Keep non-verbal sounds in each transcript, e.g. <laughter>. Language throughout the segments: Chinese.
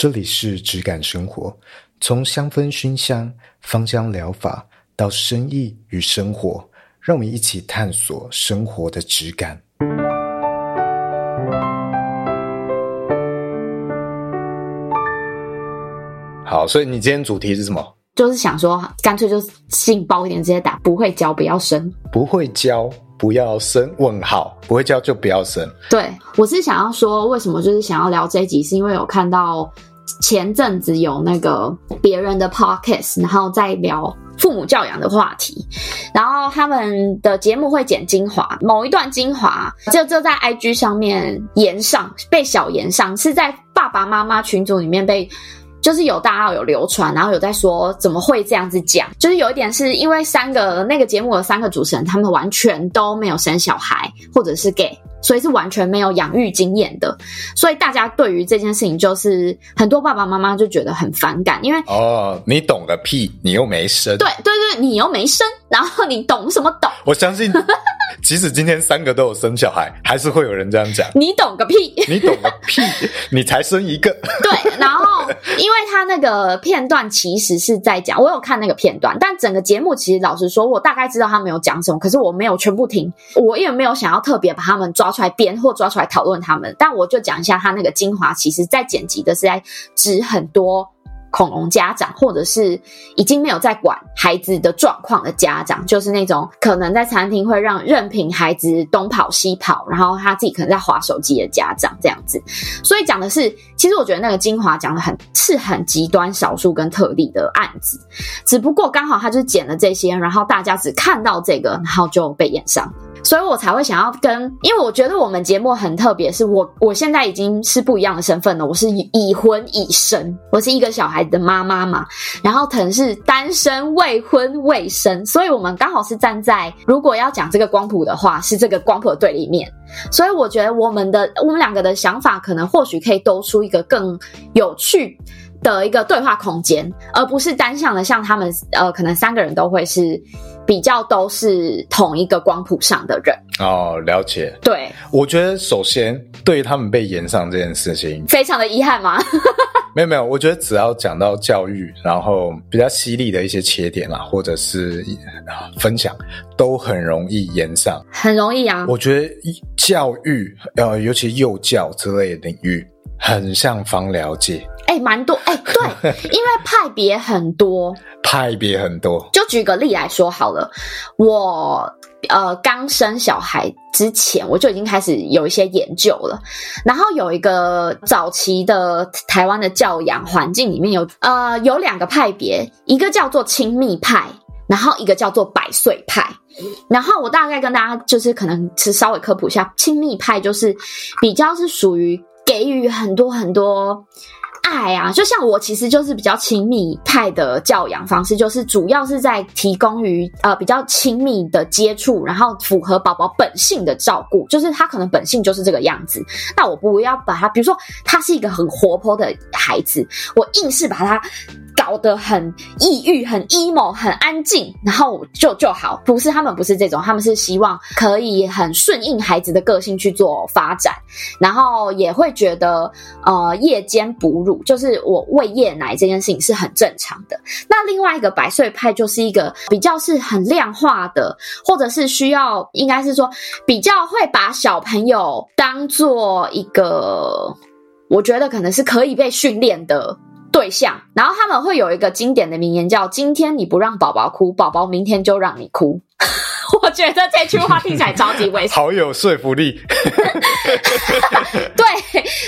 这里是质感生活，从香氛熏香、芳香疗法到生意与生活，让我们一起探索生活的质感。好，所以你今天主题是什么？就是想说，干脆就性包一点，直接打不会教不要生，不会教不要生。问号，不会教就不要生。对，我是想要说，为什么就是想要聊这一集，是因为有看到前阵子有那个别人的 podcast，然后在聊父母教养的话题，然后他们的节目会剪精华，某一段精华就就在 IG 上面延上，被小延上，是在爸爸妈妈群组里面被。就是有大家有流传，然后有在说怎么会这样子讲，就是有一点是因为三个那个节目的三个主持人，他们完全都没有生小孩，或者是 gay。所以是完全没有养育经验的，所以大家对于这件事情就是很多爸爸妈妈就觉得很反感，因为哦，你懂个屁，你又没生，对对对，你又没生，然后你懂什么懂？我相信，<laughs> 即使今天三个都有生小孩，还是会有人这样讲。你懂个屁，你懂个屁，你才生一个。对，然后因为他那个片段其实是在讲，我有看那个片段，但整个节目其实老实说，我大概知道他们有讲什么，可是我没有全部听，我也没有想要特别把他们抓出来编或抓出来讨论他们，但我就讲一下他那个精华，其实在剪辑的是在指很多恐龙家长，或者是已经没有在管孩子的状况的家长，就是那种可能在餐厅会让任凭孩子东跑西跑，然后他自己可能在滑手机的家长这样子。所以讲的是，其实我觉得那个精华讲的很是很极端少数跟特例的案子，只不过刚好他就剪了这些，然后大家只看到这个，然后就被炎上。所以我才会想要跟，因为我觉得我们节目很特别，是我我现在已经是不一样的身份了，我是已婚已生，我是一个小孩子的妈妈嘛，然后腾是单身未婚未生，所以我们刚好是站在如果要讲这个光谱的话，是这个光谱的对立面，所以我觉得我们的我们两个的想法可能或许可以兜出一个更有趣的一个对话空间，而不是单向的像他们呃，可能三个人都会是。比较都是同一个光谱上的人哦，了解。对，我觉得首先对于他们被延上这件事情，非常的遗憾吗？<laughs> 没有没有，我觉得只要讲到教育，然后比较犀利的一些切点啦，或者是分享，都很容易延上，很容易啊。我觉得教育呃，尤其幼教之类的领域，很像芳疗界。哎、欸，蛮多哎、欸，对，因为派别很多，<laughs> 派别很多。就举个例来说好了，我呃刚生小孩之前，我就已经开始有一些研究了。然后有一个早期的台湾的教养环境里面有呃有两个派别，一个叫做亲密派，然后一个叫做百岁派。然后我大概跟大家就是可能是稍微科普一下，亲密派就是比较是属于给予很多很多。爱啊，就像我其实就是比较亲密派的教养方式，就是主要是在提供于呃比较亲密的接触，然后符合宝宝本性的照顾，就是他可能本性就是这个样子，那我不要把他，比如说他是一个很活泼的孩子，我硬是把他。搞得很抑郁、很 emo、很安静，然后就就好。不是他们，不是这种，他们是希望可以很顺应孩子的个性去做发展，然后也会觉得呃夜间哺乳，就是我喂夜奶这件事情是很正常的。那另外一个百岁派就是一个比较是很量化的，或者是需要应该是说比较会把小朋友当做一个，我觉得可能是可以被训练的。对象，然后他们会有一个经典的名言，叫“今天你不让宝宝哭，宝宝明天就让你哭。” <laughs> 我觉得这句话听起来超级危险，<laughs> 好有说服力。<laughs> 对，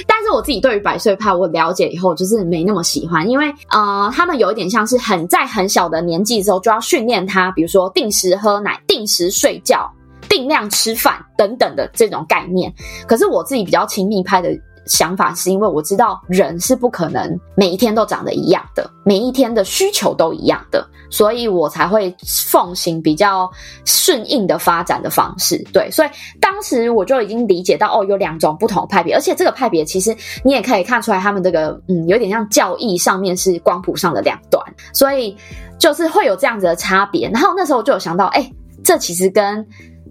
但是我自己对于百岁派，我了解以后就是没那么喜欢，因为呃，他们有一点像是很在很小的年纪的时候就要训练他，比如说定时喝奶、定时睡觉、定量吃饭等等的这种概念。可是我自己比较亲密派的。想法是因为我知道人是不可能每一天都长得一样的，每一天的需求都一样的，所以我才会奉行比较顺应的发展的方式。对，所以当时我就已经理解到，哦，有两种不同派别，而且这个派别其实你也可以看出来，他们这个嗯，有点像教义上面是光谱上的两端，所以就是会有这样子的差别。然后那时候就有想到，哎，这其实跟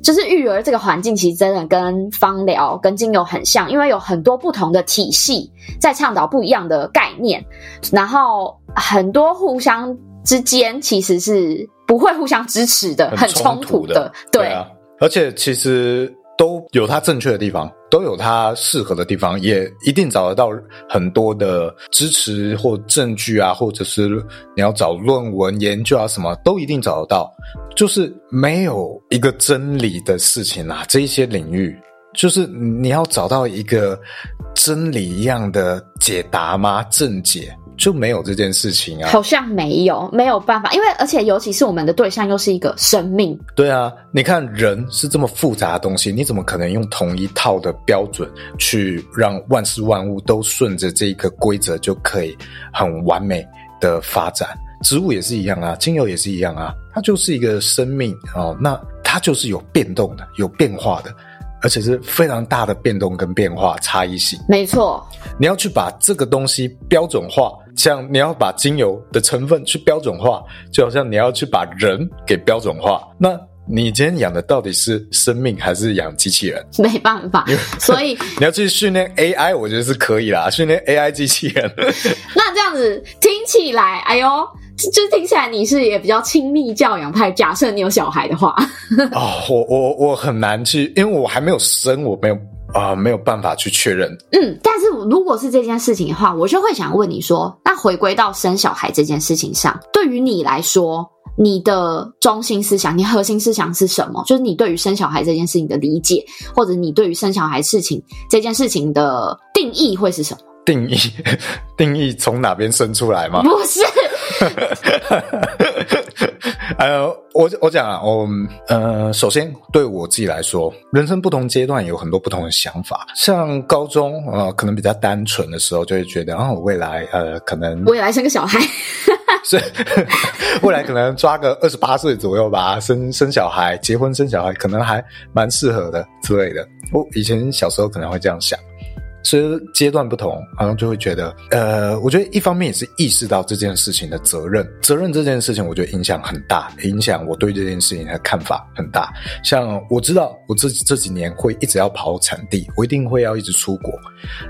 就是育儿这个环境，其实真的跟芳疗、跟精油很像，因为有很多不同的体系在倡导不一样的概念，然后很多互相之间其实是不会互相支持的，很冲突的，突的对，对啊，而且其实。都有它正确的地方，都有它适合的地方，也一定找得到很多的支持或证据啊，或者是你要找论文研究啊，什么都一定找得到。就是没有一个真理的事情啊，这一些领域，就是你要找到一个真理一样的解答吗？正解？就没有这件事情啊？好像没有，没有办法，因为而且尤其是我们的对象又是一个生命。对啊，你看人是这么复杂的东西，你怎么可能用同一套的标准去让万事万物都顺着这一个规则就可以很完美的发展？植物也是一样啊，精油也是一样啊，它就是一个生命哦，那它就是有变动的，有变化的。而且是非常大的变动跟变化差异性，没错。你要去把这个东西标准化，像你要把精油的成分去标准化，就好像你要去把人给标准化。那你今天养的到底是生命还是养机器人？没办法，所以 <laughs> 你要去训练 AI，我觉得是可以啦，训练 AI 机器人。<laughs> 那这样子听起来，哎呦。就听起来你是也比较亲密教养派。假设你有小孩的话，<laughs> 哦，我我我很难去，因为我还没有生，我没有啊、呃，没有办法去确认。嗯，但是如果是这件事情的话，我就会想问你说，那回归到生小孩这件事情上，对于你来说，你的中心思想、你核心思想是什么？就是你对于生小孩这件事情的理解，或者你对于生小孩事情这件事情的定义会是什么？定义 <laughs> 定义从哪边生出来吗？不是。<laughs> 呃，我我讲啊，我呃，首先对我自己来说，人生不同阶段有很多不同的想法。像高中呃，可能比较单纯的时候，就会觉得啊，我未来呃，可能未来生个小孩，<laughs> 是未来可能抓个二十八岁左右吧，生生小孩，结婚生小孩，可能还蛮适合的之类的。我以前小时候可能会这样想。所以阶段不同，好像就会觉得，呃，我觉得一方面也是意识到这件事情的责任，责任这件事情，我觉得影响很大，影响我对这件事情的看法很大。像我知道，我这这几年会一直要跑产地，我一定会要一直出国，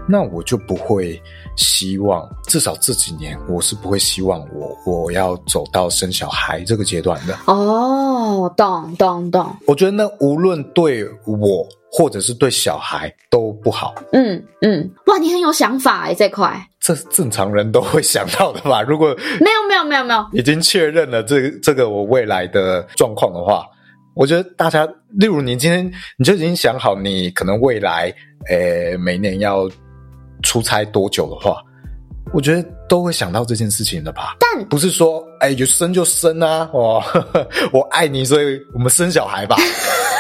那我就不会希望，至少这几年我是不会希望我我要走到生小孩这个阶段的。哦，懂懂懂。我觉得那无论对我。或者是对小孩都不好。嗯嗯，哇，你很有想法哎，这块。这正常人都会想到的吧？<laughs> 如果没有没有没有没有，已经确认了这这个我未来的状况的话，我觉得大家，例如你今天你就已经想好你可能未来诶每年要出差多久的话。我觉得都会想到这件事情的吧，但不是说哎，就生就生啊，我 <laughs> 我爱你，所以我们生小孩吧。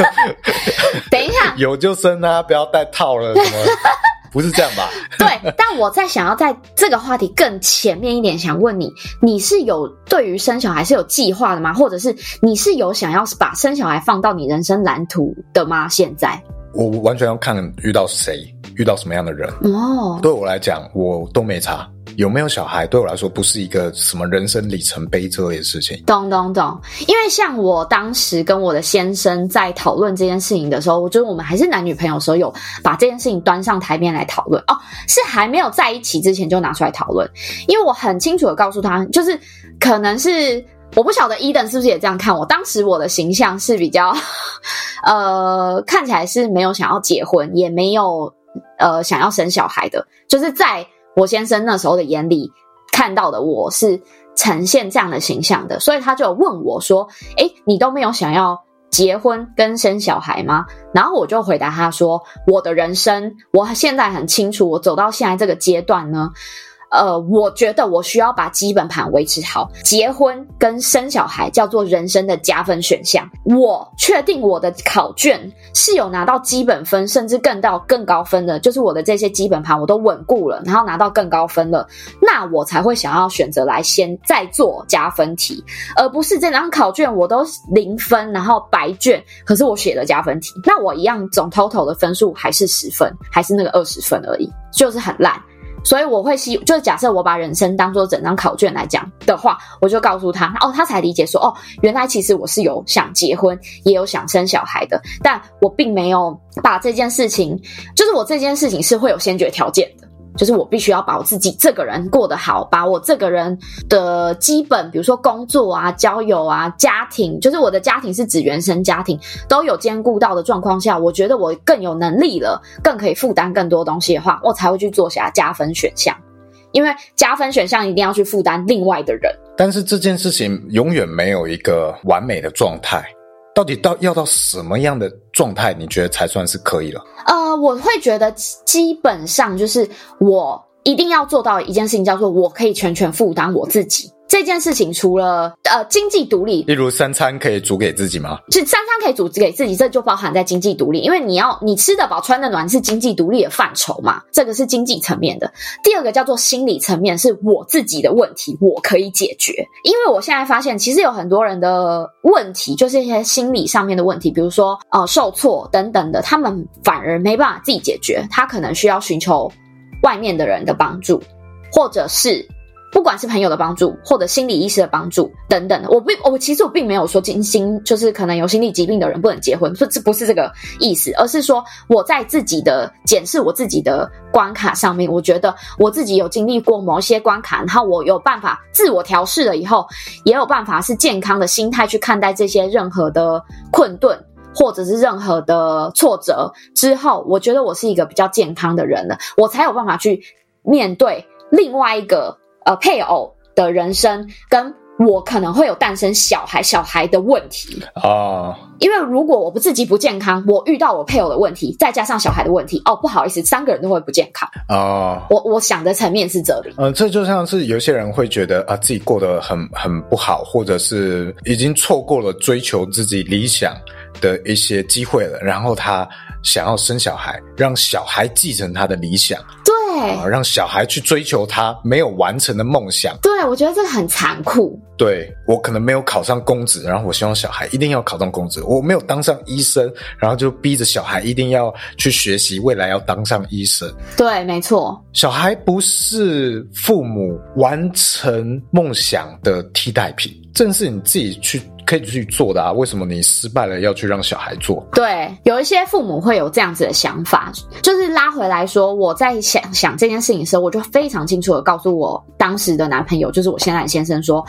<laughs> 等一下，有就生啊，不要戴套了，什么 <laughs> 不是这样吧？对，但我在想要在这个话题更前面一点，想问你，你是有对于生小孩是有计划的吗？或者是你是有想要把生小孩放到你人生蓝图的吗？现在？我完全要看遇到谁，遇到什么样的人哦。对我来讲，我都没差。有没有小孩对我来说不是一个什么人生里程碑之类的事情。懂懂懂。因为像我当时跟我的先生在讨论这件事情的时候，我觉得我们还是男女朋友的时候，有把这件事情端上台面来讨论。哦，是还没有在一起之前就拿出来讨论。因为我很清楚的告诉他，就是可能是。我不晓得伊登是不是也这样看我。当时我的形象是比较，<laughs> 呃，看起来是没有想要结婚，也没有呃想要生小孩的。就是在我先生那时候的眼里看到的我是呈现这样的形象的，所以他就问我说：“诶，你都没有想要结婚跟生小孩吗？”然后我就回答他说：“我的人生，我现在很清楚，我走到现在这个阶段呢。”呃，我觉得我需要把基本盘维持好。结婚跟生小孩叫做人生的加分选项。我确定我的考卷是有拿到基本分，甚至更到更高分的，就是我的这些基本盘我都稳固了，然后拿到更高分了，那我才会想要选择来先再做加分题，而不是这张考卷我都零分，然后白卷，可是我写了加分题，那我一样总 total 的分数还是十分，还是那个二十分而已，就是很烂。所以我会希，就假设我把人生当做整张考卷来讲的话，我就告诉他，哦，他才理解说，哦，原来其实我是有想结婚，也有想生小孩的，但我并没有把这件事情，就是我这件事情是会有先决条件的。就是我必须要把我自己这个人过得好，把我这个人的基本，比如说工作啊、交友啊、家庭，就是我的家庭是指原生家庭都有兼顾到的状况下，我觉得我更有能力了，更可以负担更多东西的话，我才会去做下加分选项。因为加分选项一定要去负担另外的人。但是这件事情永远没有一个完美的状态。到底到要到什么样的状态，你觉得才算是可以了？呃，我会觉得基本上就是我一定要做到一件事情，叫做我可以全权负担我自己。这件事情除了呃经济独立，例如三餐可以煮给自己吗？是三餐可以煮给自己，这就包含在经济独立，因为你要你吃得饱穿得暖是经济独立的范畴嘛，这个是经济层面的。第二个叫做心理层面，是我自己的问题，我可以解决。因为我现在发现，其实有很多人的问题就是一些心理上面的问题，比如说呃受挫等等的，他们反而没办法自己解决，他可能需要寻求外面的人的帮助，或者是。不管是朋友的帮助，或者心理医师的帮助等等的，我并我其实我并没有说金星就是可能有心理疾病的人不能结婚，这这不是这个意思，而是说我在自己的检视我自己的关卡上面，我觉得我自己有经历过某些关卡，然后我有办法自我调试了以后，也有办法是健康的心态去看待这些任何的困顿或者是任何的挫折之后，我觉得我是一个比较健康的人了，我才有办法去面对另外一个。呃，配偶的人生跟我可能会有诞生小孩、小孩的问题哦。因为如果我不自己不健康，我遇到我配偶的问题，再加上小孩的问题，哦，不好意思，三个人都会不健康哦。我我想的层面是这里。嗯、呃，这就像是有些人会觉得啊，自己过得很很不好，或者是已经错过了追求自己理想的一些机会了，然后他想要生小孩，让小孩继承他的理想。对，让小孩去追求他没有完成的梦想。对，我觉得这个很残酷。对，我可能没有考上公职，然后我希望小孩一定要考上公职。我没有当上医生，然后就逼着小孩一定要去学习，未来要当上医生。对，没错。小孩不是父母完成梦想的替代品，正是你自己去。可以去做的啊，为什么你失败了要去让小孩做？对，有一些父母会有这样子的想法，就是拉回来说，我在想想这件事情的时候，我就非常清楚的告诉我当时的男朋友，就是我现在的先生说，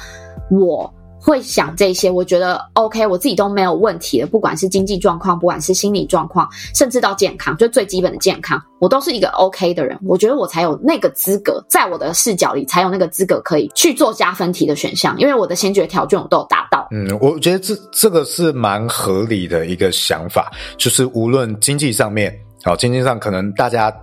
我。会想这些，我觉得 OK，我自己都没有问题的。不管是经济状况，不管是心理状况，甚至到健康，就最基本的健康，我都是一个 OK 的人。我觉得我才有那个资格，在我的视角里才有那个资格可以去做加分题的选项，因为我的先决条件我都有达到。嗯，我觉得这这个是蛮合理的一个想法，就是无论经济上面，好，经济上可能大家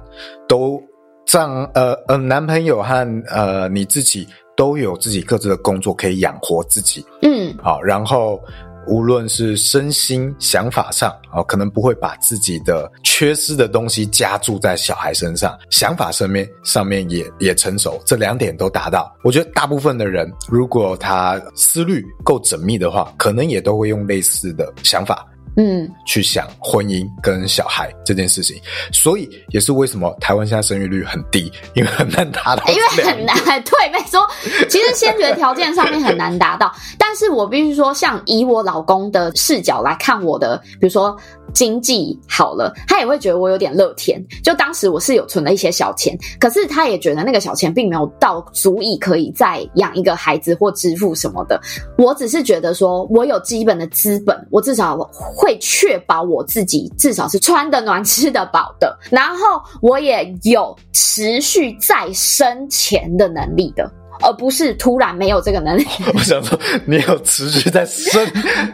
都让呃呃男朋友和呃你自己。都有自己各自的工作可以养活自己，嗯，好，然后无论是身心想法上，啊，可能不会把自己的缺失的东西加注在小孩身上，想法上面上面也也成熟，这两点都达到。我觉得大部分的人，如果他思虑够缜密的话，可能也都会用类似的想法。嗯，去想婚姻跟小孩这件事情，所以也是为什么台湾现在生育率很低，因为很难达到。因为很难，对，没错。其实先决条件上面很难达到，<laughs> 但是我必须说，像以我老公的视角来看我的，比如说。经济好了，他也会觉得我有点乐天。就当时我是有存了一些小钱，可是他也觉得那个小钱并没有到足以可以再养一个孩子或支付什么的。我只是觉得说，我有基本的资本，我至少会确保我自己至少是穿得暖、吃得饱的。然后我也有持续再生钱的能力的。而不是突然没有这个能力。<laughs> 我想说，你有持续在生，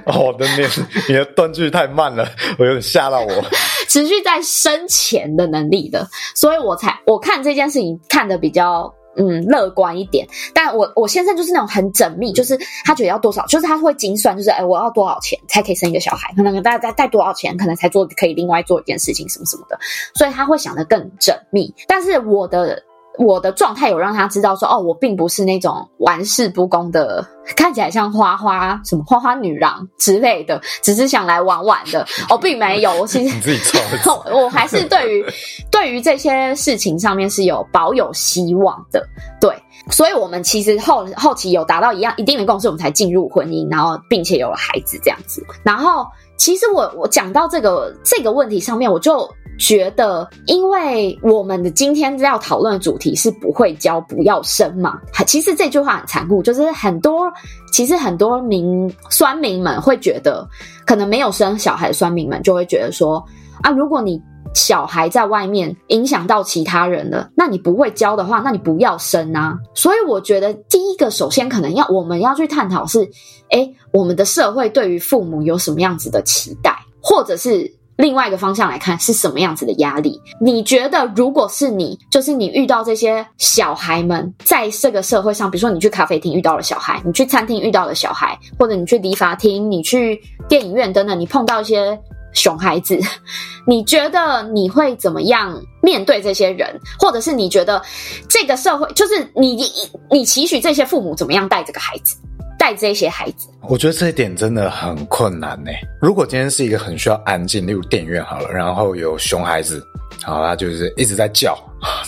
我的面，你的断句太慢了，我有点吓到我。<laughs> 持续在生钱的能力的，所以我才我看这件事情看得比较嗯乐观一点。但我我先生就是那种很缜密，就是他觉得要多少，就是他会精算，就是哎我要多少钱才可以生一个小孩，可能大概带多少钱，可能才做可以另外做一件事情什么什么的，所以他会想的更缜密。但是我的。我的状态有让他知道说，哦，我并不是那种玩世不恭的，<laughs> 看起来像花花什么花花女郎之类的，只是想来玩玩的。我、哦、并没有，我其实 <laughs> 你自己错，<laughs> 我还是对于对于这些事情上面是有保有希望的。对，所以我们其实后后期有达到一样一定的共识，我们才进入婚姻，然后并且有了孩子这样子。然后其实我我讲到这个这个问题上面，我就。觉得，因为我们的今天要讨论的主题是不会教不要生嘛？其实这句话很残酷，就是很多其实很多民酸民们会觉得，可能没有生小孩的酸民们就会觉得说啊，如果你小孩在外面影响到其他人了，那你不会教的话，那你不要生啊。所以我觉得第一个，首先可能要我们要去探讨是，诶，我们的社会对于父母有什么样子的期待，或者是。另外一个方向来看是什么样子的压力？你觉得如果是你，就是你遇到这些小孩们，在这个社会上，比如说你去咖啡厅遇到了小孩，你去餐厅遇到了小孩，或者你去理发厅、你去电影院等等，你碰到一些熊孩子，<laughs> 你觉得你会怎么样面对这些人？或者是你觉得这个社会，就是你你你期许这些父母怎么样带这个孩子？带这些孩子，我觉得这一点真的很困难呢。如果今天是一个很需要安静，例如电影院好了，然后有熊孩子，好，他就是一直在叫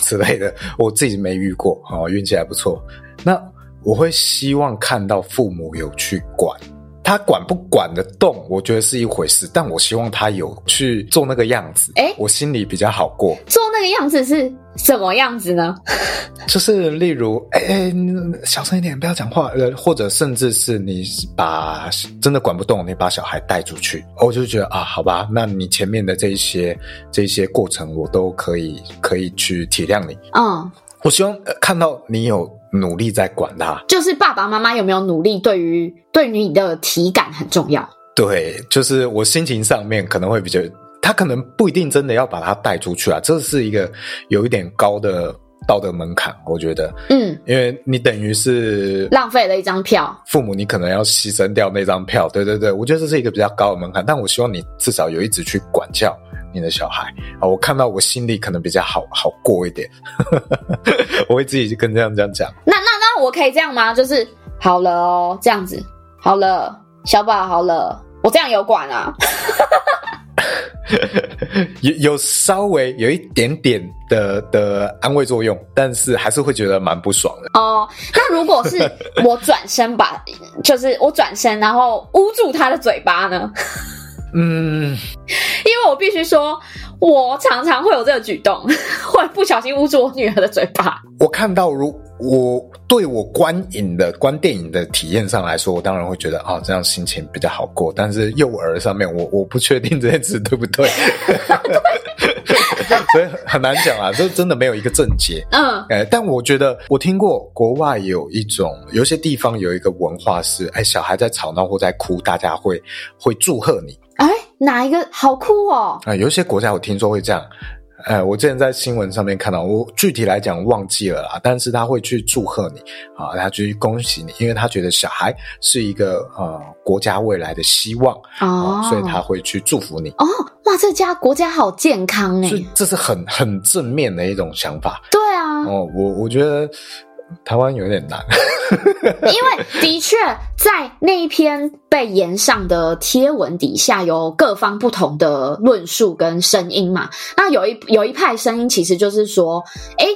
之类的，<laughs> 我自己没遇过，好，运气还不错。那我会希望看到父母有去管。他管不管得动，我觉得是一回事，但我希望他有去做那个样子，诶，我心里比较好过。做那个样子是什么样子呢？<laughs> 就是例如，哎哎，小声一点，不要讲话，呃，或者甚至是你把真的管不动，你把小孩带出去，我就觉得啊，好吧，那你前面的这一些这一些过程，我都可以可以去体谅你。嗯，我希望看到你有。努力在管他，就是爸爸妈妈有没有努力，对于对于你的体感很重要。对，就是我心情上面可能会比较，他可能不一定真的要把他带出去啊，这是一个有一点高的道德门槛，我觉得。嗯，因为你等于是浪费了一张票，父母你可能要牺牲掉那张票。对对对，我觉得这是一个比较高的门槛，但我希望你至少有一直去管教。你的小孩啊，我看到我心里可能比较好好过一点，<laughs> 我会自己就跟这样这样讲。那那那我可以这样吗？就是好了哦，这样子好了，小宝好了，我这样有管啊，<laughs> 有有稍微有一点点的的安慰作用，但是还是会觉得蛮不爽的。哦，那如果是我转身把，<laughs> 就是我转身然后捂住他的嘴巴呢？嗯，因为我必须说，我常常会有这个举动，<laughs> 会不小心捂住我女儿的嘴巴。我看到，如我对我观影的观电影的体验上来说，我当然会觉得啊、哦，这样心情比较好过。但是幼儿上面，我我不确定这件事对不对，<laughs> <laughs> 所以很难讲啊，这真的没有一个正解。嗯，哎，但我觉得我听过国外有一种，有些地方有一个文化是，哎，小孩在吵闹或在哭，大家会会祝贺你。哎，哪一个好酷哦？啊，有一些国家我听说会这样。哎，我之前在新闻上面看到，我具体来讲忘记了啦。但是他会去祝贺你啊，他去恭喜你，因为他觉得小孩是一个呃国家未来的希望哦、啊，所以他会去祝福你。哦，哇，这家国家好健康哎，这是很很正面的一种想法。对啊，哦，我我觉得。台湾有点难，<laughs> 因为的确在那一篇被延上的贴文底下，有各方不同的论述跟声音嘛。那有一有一派声音，其实就是说，哎，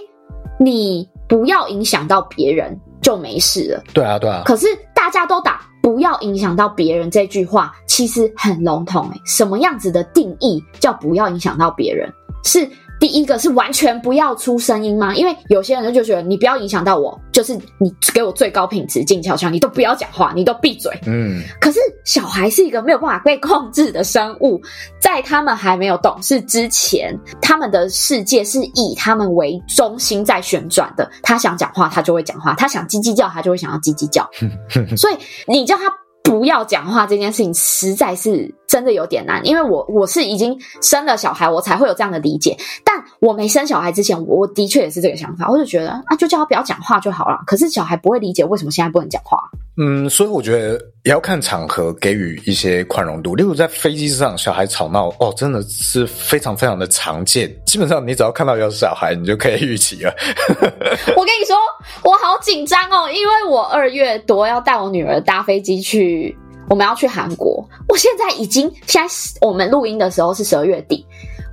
你不要影响到别人就没事了。对啊，对啊。可是大家都打“不要影响到别人”这句话，其实很笼统。哎，什么样子的定义叫不要影响到别人？是？第一个是完全不要出声音吗？因为有些人就觉得你不要影响到我，就是你给我最高品质静悄悄，你都不要讲话，你都闭嘴。嗯。可是小孩是一个没有办法被控制的生物，在他们还没有懂事之前，他们的世界是以他们为中心在旋转的。他想讲话，他就会讲话；他想叽叽叫，他就会想要叽叽叫。<laughs> 所以你叫他。不要讲话这件事情实在是真的有点难，因为我我是已经生了小孩，我才会有这样的理解。但我没生小孩之前，我的确也是这个想法，我就觉得啊，就叫他不要讲话就好了。可是小孩不会理解为什么现在不能讲话。嗯，所以我觉得也要看场合，给予一些宽容度。例如在飞机上，小孩吵闹，哦，真的是非常非常的常见。基本上你只要看到有小孩，你就可以预期了。<laughs> 我跟你说，我好紧张哦，因为我二月多要带我女儿搭飞机去，我们要去韩国。我现在已经，现在我们录音的时候是十二月底。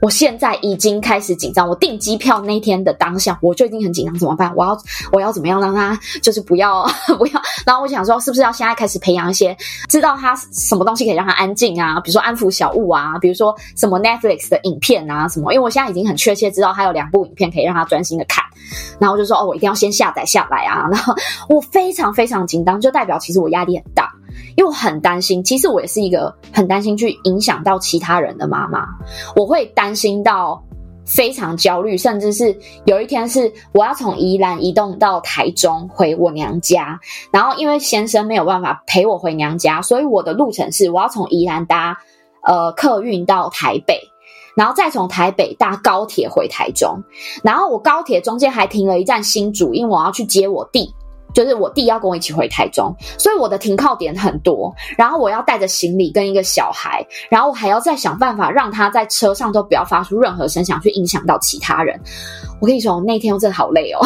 我现在已经开始紧张，我订机票那天的当下，我就已经很紧张，怎么办？我要 <laughs> 我要怎么样让他就是不要 <laughs> 不要？然后我想说，是不是要现在开始培养一些知道他什么东西可以让他安静啊？比如说安抚小物啊，比如说什么 Netflix 的影片啊什么？因为我现在已经很确切知道他有两部影片可以让他专心的看，然后我就说哦，我一定要先下载下来啊。<laughs> 然后我非常非常紧张，就代表其实我压力很大。因为我很担心，其实我也是一个很担心去影响到其他人的妈妈，我会担心到非常焦虑，甚至是有一天是我要从宜兰移动到台中回我娘家，然后因为先生没有办法陪我回娘家，所以我的路程是我要从宜兰搭呃客运到台北，然后再从台北搭高铁回台中，然后我高铁中间还停了一站新竹，因为我要去接我弟。就是我弟要跟我一起回台中，所以我的停靠点很多，然后我要带着行李跟一个小孩，然后我还要再想办法让他在车上都不要发出任何声响，去影响到其他人。我跟你说，那天我真的好累哦。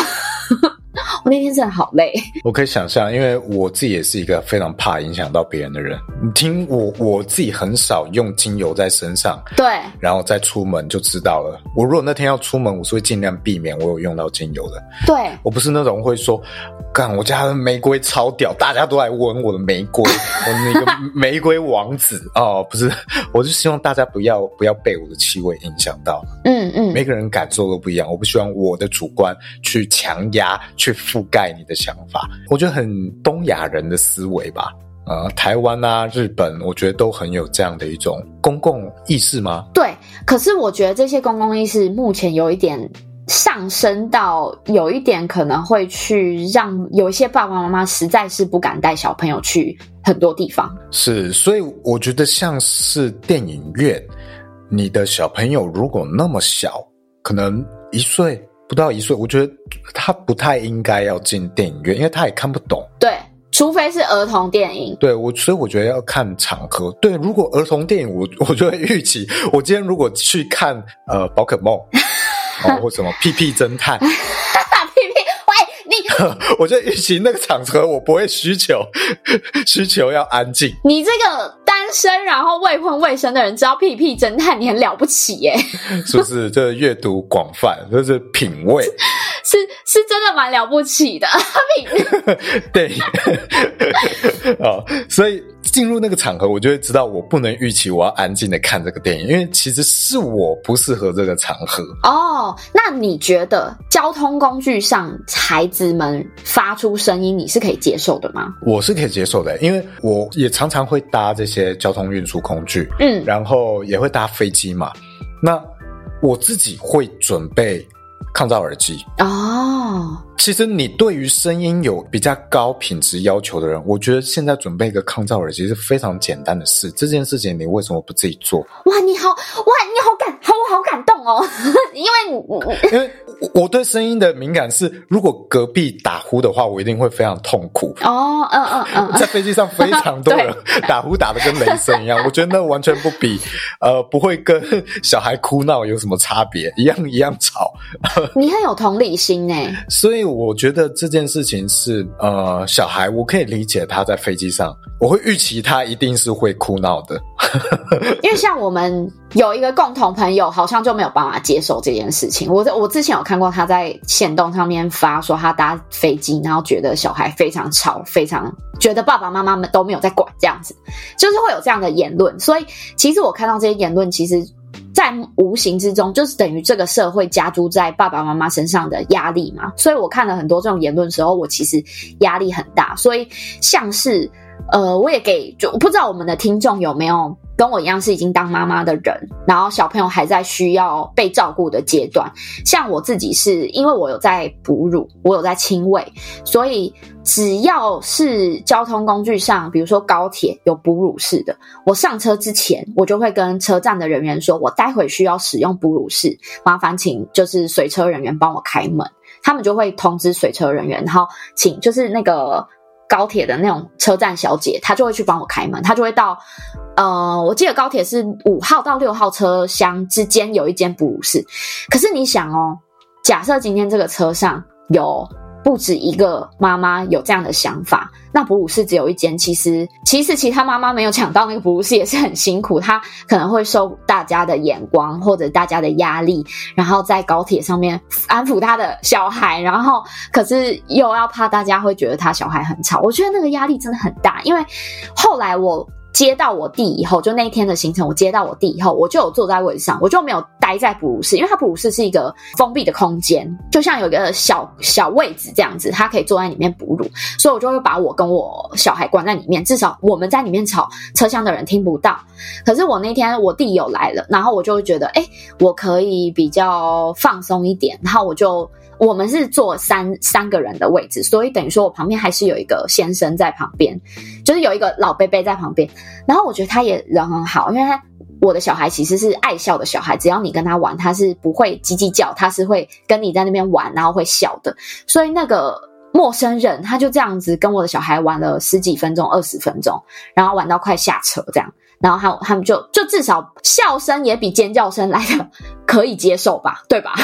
我那天真的好累，<laughs> 我可以想象，因为我自己也是一个非常怕影响到别人的人。你听我，我自己很少用精油在身上，对，然后再出门就知道了。我如果那天要出门，我是会尽量避免我有用到精油的。对，我不是那种会说，干我家的玫瑰超屌，大家都来闻我的玫瑰，<laughs> 我那个玫瑰王子哦，不是，我就希望大家不要不要被我的气味影响到。嗯嗯，每个人感受都不一样，我不希望我的主观去强压。去覆盖你的想法，我觉得很东亚人的思维吧。呃，台湾啊、日本，我觉得都很有这样的一种公共意识吗？对，可是我觉得这些公共意识目前有一点上升到有一点可能会去让有一些爸爸妈妈实在是不敢带小朋友去很多地方。是，所以我觉得像是电影院，你的小朋友如果那么小，可能一岁。不到一岁，我觉得他不太应该要进电影院，因为他也看不懂。对，除非是儿童电影。对，我所以我觉得要看场合。对，如果儿童电影，我 <laughs> 我就会预期，我今天如果去看呃宝可梦，哦或什么屁屁侦探，<laughs> 我就预期那个场合我不会需求 <laughs> 需求要安静。你这个。单身然后未婚未生的人知道屁屁侦探，你很了不起耶！是不是？这阅读广泛，这是品味，是是真的蛮了不起的。<laughs> 对，<laughs> 哦，所以进入那个场合，我就会知道我不能预期我要安静的看这个电影，因为其实是我不适合这个场合。哦，那你觉得交通工具上孩子们发出声音，你是可以接受的吗？我是可以接受的，因为我也常常会搭这些。交通运输工具，嗯，然后也会搭飞机嘛。那我自己会准备抗噪耳机哦。其实你对于声音有比较高品质要求的人，我觉得现在准备一个抗噪耳机是非常简单的事。这件事情你为什么不自己做？哇，你好，哇，你好感，好，我好感动哦。因为，因为我对声音的敏感是，如果隔壁打呼的话，我一定会非常痛苦。哦，嗯嗯嗯，在飞机上非常多 <laughs> 人 <laughs> 打呼打的跟雷声一样，我觉得那完全不比呃不会跟小孩哭闹有什么差别，一样一样吵。<laughs> 你很有同理心呢，所以我觉得这件事情是呃小孩，我可以理解他在飞机上，我会预期他一定是会哭闹的，<laughs> 因为像我们有一个共同朋友，好像就没有办法接受这件事情。我我之前有看过他在线动上面发说，他搭飞机，然后觉得小孩非常吵，非常觉得爸爸妈妈们都没有在管，这样子就是会有这样的言论。所以其实我看到这些言论，其实在无形之中就是等于这个社会加诸在爸爸妈妈身上的压力嘛。所以我看了很多这种言论时候，我其实压力很大。所以像是呃，我也给就我不知道我们的听众有没有。跟我一样是已经当妈妈的人，然后小朋友还在需要被照顾的阶段。像我自己是因为我有在哺乳，我有在亲喂，所以只要是交通工具上，比如说高铁有哺乳室的，我上车之前，我就会跟车站的人员说，我待会需要使用哺乳室，麻烦请就是随车人员帮我开门。他们就会通知随车人员，然后请就是那个。高铁的那种车站小姐，她就会去帮我开门，她就会到，呃，我记得高铁是五号到六号车厢之间有一间哺乳室，可是你想哦，假设今天这个车上有。不止一个妈妈有这样的想法，那哺乳室只有一间，其实其实其他妈妈没有抢到那个哺乳室也是很辛苦，她可能会受大家的眼光或者大家的压力，然后在高铁上面安抚她的小孩，然后可是又要怕大家会觉得她小孩很吵，我觉得那个压力真的很大，因为后来我。接到我弟以后，就那一天的行程，我接到我弟以后，我就有坐在位置上，我就没有待在哺乳室，因为他哺乳室是一个封闭的空间，就像有一个小小位置这样子，他可以坐在里面哺乳，所以我就会把我跟我小孩关在里面，至少我们在里面吵，车厢的人听不到。可是我那天我弟有来了，然后我就会觉得，哎，我可以比较放松一点，然后我就。我们是坐三三个人的位置，所以等于说我旁边还是有一个先生在旁边，就是有一个老伯伯在旁边。然后我觉得他也人很好，因为他我的小孩其实是爱笑的小孩，只要你跟他玩，他是不会叽叽叫，他是会跟你在那边玩，然后会笑的。所以那个陌生人他就这样子跟我的小孩玩了十几分钟、二十分钟，然后玩到快下车这样，然后他他们就就至少笑声也比尖叫声来的可以接受吧，对吧？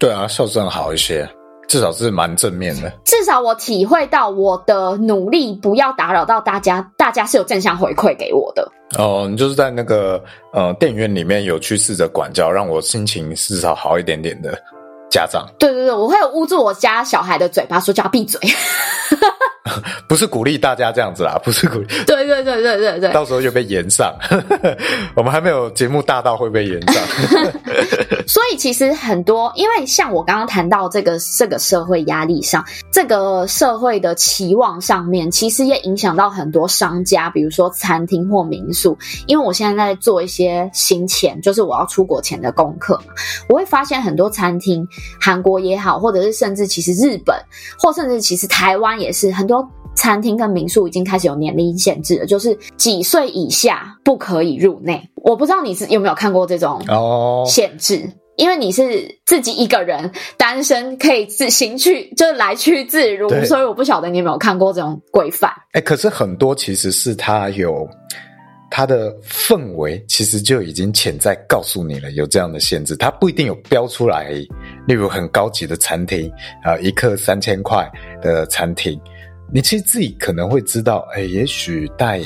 对啊，笑声好一些，至少是蛮正面的。至少我体会到我的努力不要打扰到大家，大家是有正向回馈给我的。哦，你就是在那个呃电影院里面有去试着管教，让我心情至少好一点点的家长。对对对，我会有捂住我家小孩的嘴巴，说叫他闭嘴。<laughs> <laughs> 不是鼓励大家这样子啦，<laughs> 不是鼓励。对对对对对对，到时候又被延上。<laughs> 我们还没有节目大到会被延上。所以其实很多，因为像我刚刚谈到这个这个社会压力上，这个社会的期望上面，其实也影响到很多商家，比如说餐厅或民宿。因为我现在在做一些行前，就是我要出国前的功课，我会发现很多餐厅，韩国也好，或者是甚至其实日本，或甚至其实台湾也是很多。餐厅跟民宿已经开始有年龄限制了，就是几岁以下不可以入内。我不知道你是有没有看过这种哦限制，oh. 因为你是自己一个人单身，可以自行去，就是来去自如，所以我不晓得你有没有看过这种规范。哎、欸，可是很多其实是它有它的氛围，其实就已经潜在告诉你了，有这样的限制，它不一定有标出来。例如很高级的餐厅啊，一客三千块的餐厅。你其实自己可能会知道，哎，也许带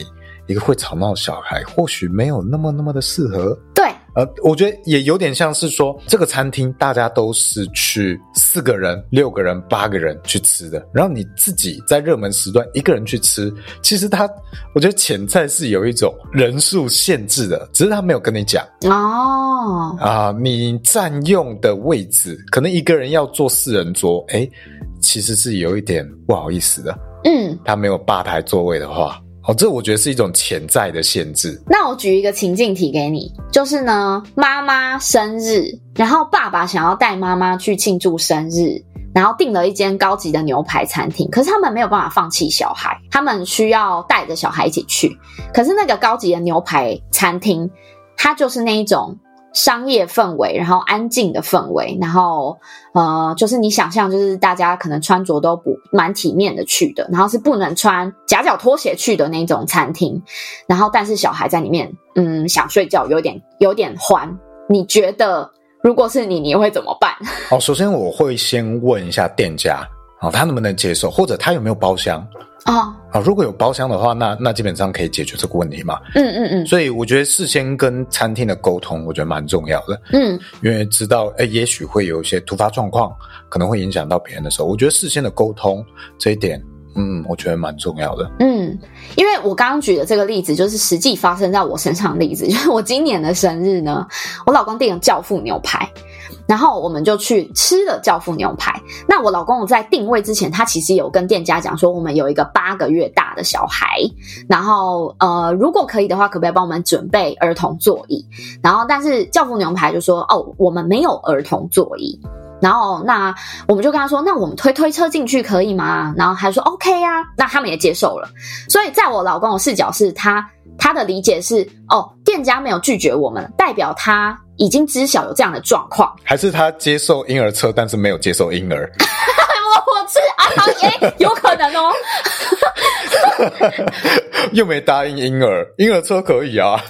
一个会吵闹的小孩，或许没有那么那么的适合。对，呃，我觉得也有点像是说，这个餐厅大家都是去四个人、六个人、八个人去吃的，然后你自己在热门时段一个人去吃，其实他，我觉得潜在是有一种人数限制的，只是他没有跟你讲哦。啊，你占用的位置可能一个人要坐四人桌，哎，其实是有一点不好意思的。嗯，他没有吧台座位的话，哦，这我觉得是一种潜在的限制。那我举一个情境题给你，就是呢，妈妈生日，然后爸爸想要带妈妈去庆祝生日，然后订了一间高级的牛排餐厅，可是他们没有办法放弃小孩，他们需要带着小孩一起去。可是那个高级的牛排餐厅，它就是那一种。商业氛围，然后安静的氛围，然后呃，就是你想象，就是大家可能穿着都不蛮体面的去的，然后是不能穿夹脚拖鞋去的那种餐厅，然后但是小孩在里面，嗯，想睡觉，有点有点欢。你觉得如果是你，你会怎么办？好，首先我会先问一下店家，好，他能不能接受，或者他有没有包厢？啊啊！如果有包厢的话，那那基本上可以解决这个问题嘛。嗯嗯嗯。所以我觉得事先跟餐厅的沟通，我觉得蛮重要的。嗯，因为知道诶，也许会有一些突发状况，可能会影响到别人的时候，我觉得事先的沟通这一点，嗯，我觉得蛮重要的。嗯，因为我刚刚举的这个例子，就是实际发生在我身上的例子，就是我今年的生日呢，我老公订了教父牛排。然后我们就去吃了教父牛排。那我老公在定位之前，他其实有跟店家讲说，我们有一个八个月大的小孩，然后呃，如果可以的话，可不可以帮我们准备儿童座椅？然后但是教父牛排就说，哦，我们没有儿童座椅。然后那我们就跟他说，那我们推推车进去可以吗？然后他说 OK 呀，那他们也接受了。所以在我老公的视角是他他的理解是，哦，店家没有拒绝我们，代表他。已经知晓有这样的状况，<laughs> 还是他接受婴儿车，但是没有接受婴儿？我我是啊，耶有可能哦。<laughs> 又没答应婴儿，婴儿车可以啊。<laughs>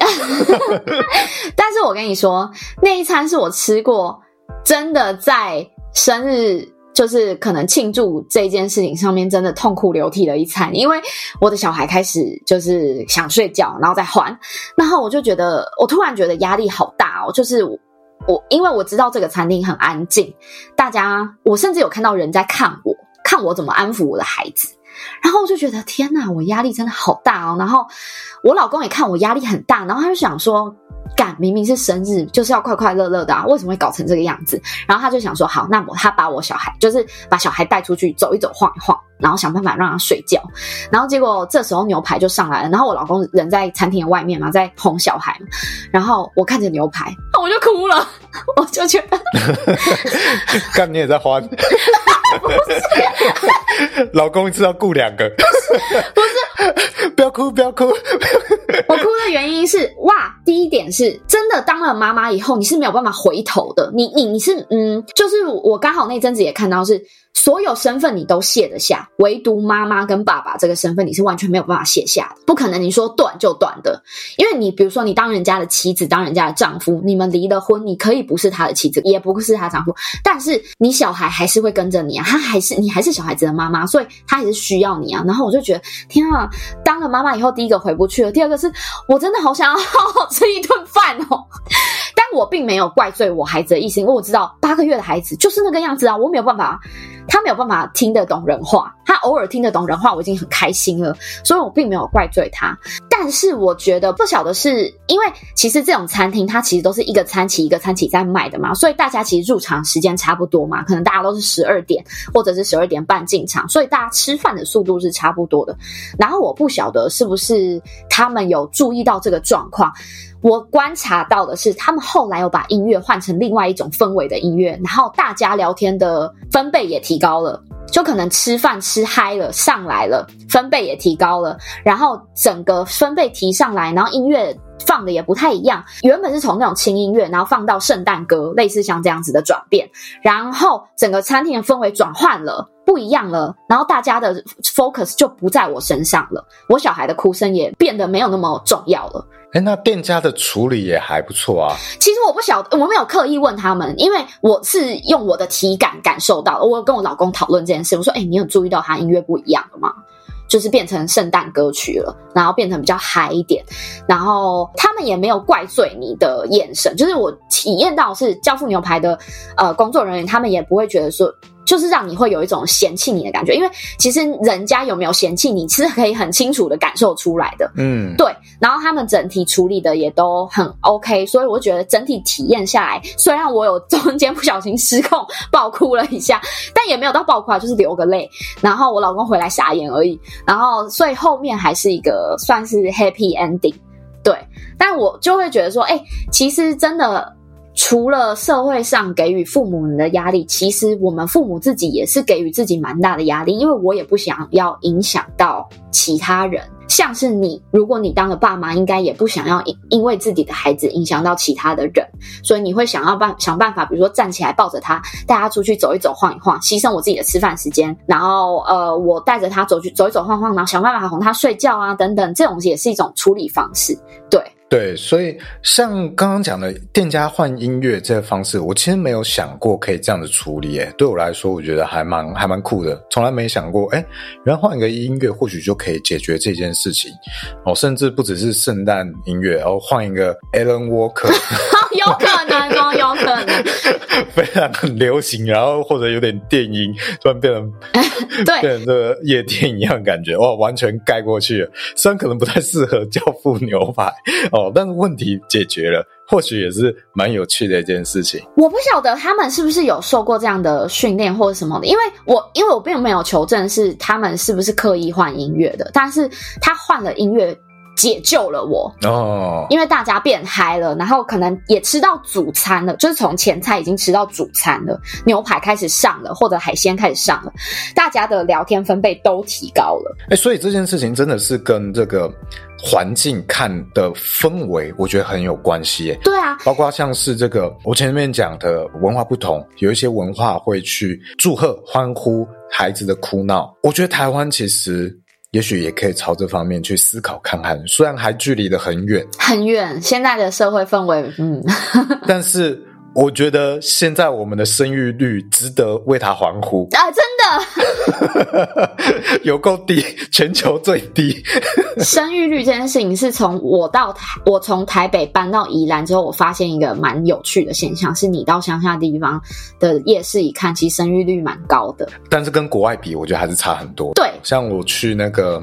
但是我跟你说，那一餐是我吃过真的在生日，就是可能庆祝这件事情上面真的痛哭流涕了一餐，因为我的小孩开始就是想睡觉，然后再换，然后我就觉得，我突然觉得压力好大哦，就是我因为我知道这个餐厅很安静，大家我甚至有看到人在看我，看我怎么安抚我的孩子。然后我就觉得天哪，我压力真的好大哦。然后我老公也看我压力很大，然后他就想说，干，明明是生日，就是要快快乐乐的啊，为什么会搞成这个样子？然后他就想说，好，那我他把我小孩，就是把小孩带出去走一走、晃一晃，然后想办法让他睡觉。然后结果这时候牛排就上来了，然后我老公人在餐厅的外面嘛，在哄小孩，然后我看着牛排，我就哭了，<laughs> 我就觉得，<laughs> 干你也在欢。<laughs> 不是，老公一次要顾两个，不是，不要哭，不要哭。我哭的原因是，哇，第一点是真的当了妈妈以后，你是没有办法回头的。你你你是嗯，就是我刚好那阵子也看到是。所有身份你都卸得下，唯独妈妈跟爸爸这个身份你是完全没有办法卸下的，不可能你说断就断的，因为你比如说你当人家的妻子，当人家的丈夫，你们离了婚，你可以不是他的妻子，也不是他丈夫，但是你小孩还是会跟着你啊，他还是你还是小孩子的妈妈，所以他还是需要你啊。然后我就觉得天啊，当了妈妈以后，第一个回不去了，第二个是我真的好想要好好吃一顿饭哦。但我并没有怪罪我孩子的意思，因为我知道八个月的孩子就是那个样子啊，我没有办法，他没有办法听得懂人话，他偶尔听得懂人话，我已经很开心了，所以我并没有怪罪他。但是我觉得不晓得是因为其实这种餐厅它其实都是一个餐期一个餐期在卖的嘛，所以大家其实入场时间差不多嘛，可能大家都是十二点或者是十二点半进场，所以大家吃饭的速度是差不多的。然后我不晓得是不是他们有注意到这个状况。我观察到的是，他们后来有把音乐换成另外一种氛围的音乐，然后大家聊天的分贝也提高了，就可能吃饭吃嗨了，上来了，分贝也提高了，然后整个分贝提上来，然后音乐放的也不太一样，原本是从那种轻音乐，然后放到圣诞歌，类似像这样子的转变，然后整个餐厅的氛围转换了，不一样了，然后大家的 focus 就不在我身上了，我小孩的哭声也变得没有那么重要了。哎，那店家的处理也还不错啊。其实我不晓得，我没有刻意问他们，因为我是用我的体感感受到。我有跟我老公讨论这件事，我说：“哎，你有注意到他音乐不一样了吗？就是变成圣诞歌曲了，然后变成比较嗨一点。然后他们也没有怪罪你的眼神，就是我体验到是教父牛排的呃工作人员，他们也不会觉得说。”就是让你会有一种嫌弃你的感觉，因为其实人家有没有嫌弃你，是可以很清楚的感受出来的。嗯，对。然后他们整体处理的也都很 OK，所以我觉得整体体验下来，虽然我有中间不小心失控爆哭了一下，但也没有到爆哭啊，就是流个泪。然后我老公回来傻眼而已。然后所以后面还是一个算是 happy ending。对，但我就会觉得说，哎，其实真的。除了社会上给予父母的压力，其实我们父母自己也是给予自己蛮大的压力，因为我也不想要影响到其他人。像是你，如果你当了爸妈，应该也不想要因因为自己的孩子影响到其他的人，所以你会想要办想办法，比如说站起来抱着他，带他出去走一走、晃一晃，牺牲我自己的吃饭时间，然后呃，我带着他走去走一走、晃晃，然后想办法哄他睡觉啊，等等，这种也是一种处理方式，对。对，所以像刚刚讲的店家换音乐这个方式，我其实没有想过可以这样子处理。诶，对我来说，我觉得还蛮还蛮酷的，从来没想过，诶，原来换一个音乐或许就可以解决这件事情。哦，甚至不只是圣诞音乐，然后换一个 Alan Walker，<laughs> 有可能，可能，非常很流行，然后或者有点电音，突然变成 <laughs> 对变成这个夜店一样的感觉，哇，完全盖过去了。虽然可能不太适合教父牛排。哦，但是问题解决了，或许也是蛮有趣的一件事情。我不晓得他们是不是有受过这样的训练或者什么的，因为我因为我并没有求证是他们是不是刻意换音乐的，但是他换了音乐。解救了我哦，因为大家变嗨了，然后可能也吃到主餐了，就是从前菜已经吃到主餐了，牛排开始上了，或者海鲜开始上了，大家的聊天分贝都提高了。哎，所以这件事情真的是跟这个环境看的氛围，我觉得很有关系。对啊，包括像是这个我前面讲的文化不同，有一些文化会去祝贺、欢呼孩子的哭闹，我觉得台湾其实。也许也可以朝这方面去思考看看。虽然还距离得很远，很远，现在的社会氛围，嗯，但是。我觉得现在我们的生育率值得为他欢呼啊！真的 <laughs> 有够低，全球最低。<laughs> 生育率这件事情是从我到台，我从台北搬到宜兰之后，我发现一个蛮有趣的现象，是你到乡下地方的夜市一看，其实生育率蛮高的。但是跟国外比，我觉得还是差很多。对，像我去那个。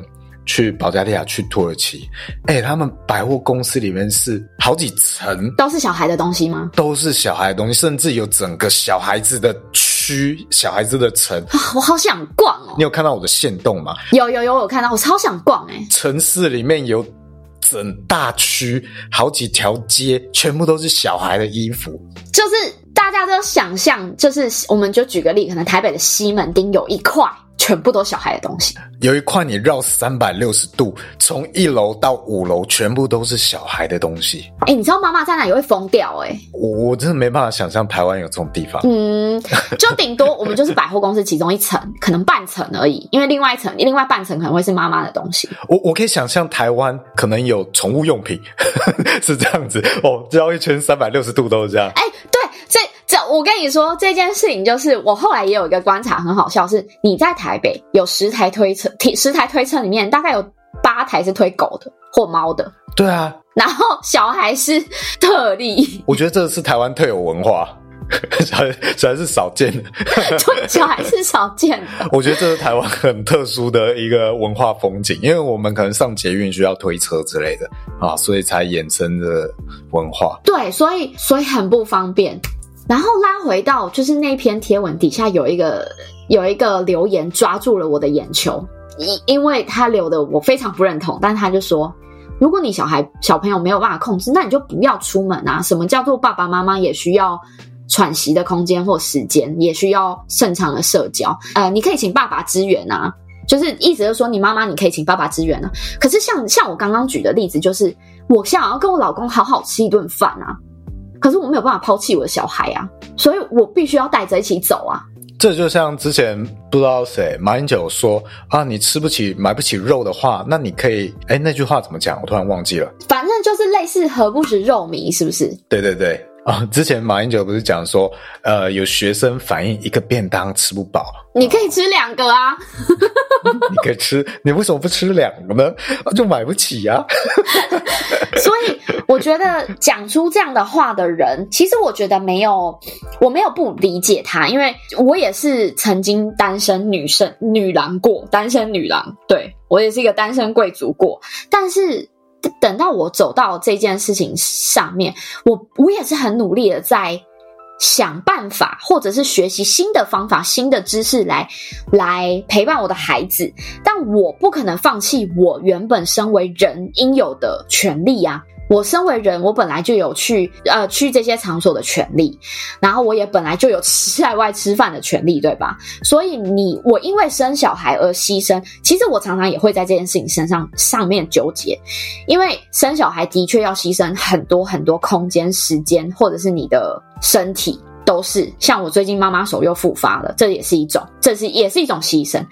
去保加利亚，去土耳其，哎、欸，他们百货公司里面是好几层，都是小孩的东西吗？都是小孩的东西，甚至有整个小孩子的区，小孩子的城。啊，我好想逛哦！你有看到我的线动吗？有有有，我看到，我超想逛哎！城市里面有整大区，好几条街，全部都是小孩的衣服，就是大家都想象，就是我们就举个例，可能台北的西门町有一块。全部都小孩的东西，有一块你绕三百六十度，从一楼到五楼，全部都是小孩的东西。哎、欸，你知道妈妈在哪也会疯掉哎、欸！我我真的没办法想象台湾有这种地方。嗯，就顶多我们就是百货公司其中一层，可能半层而已，因为另外一层、另外半层可能会是妈妈的东西。我我可以想象台湾可能有宠物用品，<laughs> 是这样子哦，绕一圈三百六十度都是这样。哎、欸，对，这。我跟你说这件事情，就是我后来也有一个观察，很好笑，是你在台北有十台推车，十台推车里面大概有八台是推狗的或猫的。对啊，然后小孩是特例。我觉得这是台湾特有文化，<laughs> 小孩小孩是少见的。<laughs> 对，小孩是少见的。我觉得这是台湾很特殊的一个文化风景，因为我们可能上捷运需要推车之类的啊，所以才衍生的文化。对，所以所以很不方便。然后拉回到就是那篇贴文底下有一个有一个留言抓住了我的眼球，因因为他留的我非常不认同，但他就说，如果你小孩小朋友没有办法控制，那你就不要出门啊。什么叫做爸爸妈妈也需要喘息的空间或时间，也需要正常的社交？呃，你可以请爸爸支援啊，就是意思就是说你妈妈你可以请爸爸支援啊。可是像像我刚刚举的例子，就是我想要跟我老公好好吃一顿饭啊。可是我没有办法抛弃我的小孩啊，所以我必须要带着一起走啊。这就像之前不知道谁马英九说啊，你吃不起买不起肉的话，那你可以哎，那句话怎么讲？我突然忘记了。反正就是类似“何不食肉糜”，是不是？对对对啊！之前马英九不是讲说，呃，有学生反映一个便当吃不饱，你可以吃两个啊。<laughs> 你可以吃，你为什么不吃两个呢？就买不起呀、啊。所以我觉得讲出这样的话的人，其实我觉得没有，我没有不理解他，因为我也是曾经单身女生女郎过，单身女郎，对，我也是一个单身贵族过。但是等到我走到这件事情上面，我我也是很努力的在。想办法，或者是学习新的方法、新的知识来来陪伴我的孩子，但我不可能放弃我原本身为人应有的权利呀！我身为人，我本来就有去呃去这些场所的权利，然后我也本来就有在外吃饭的权利，对吧？所以你我因为生小孩而牺牲，其实我常常也会在这件事情身上上面纠结，因为生小孩的确要牺牲很多很多空间、时间，或者是你的。身体都是，像我最近妈妈手又复发了，这也是一种，这是也是一种牺牲，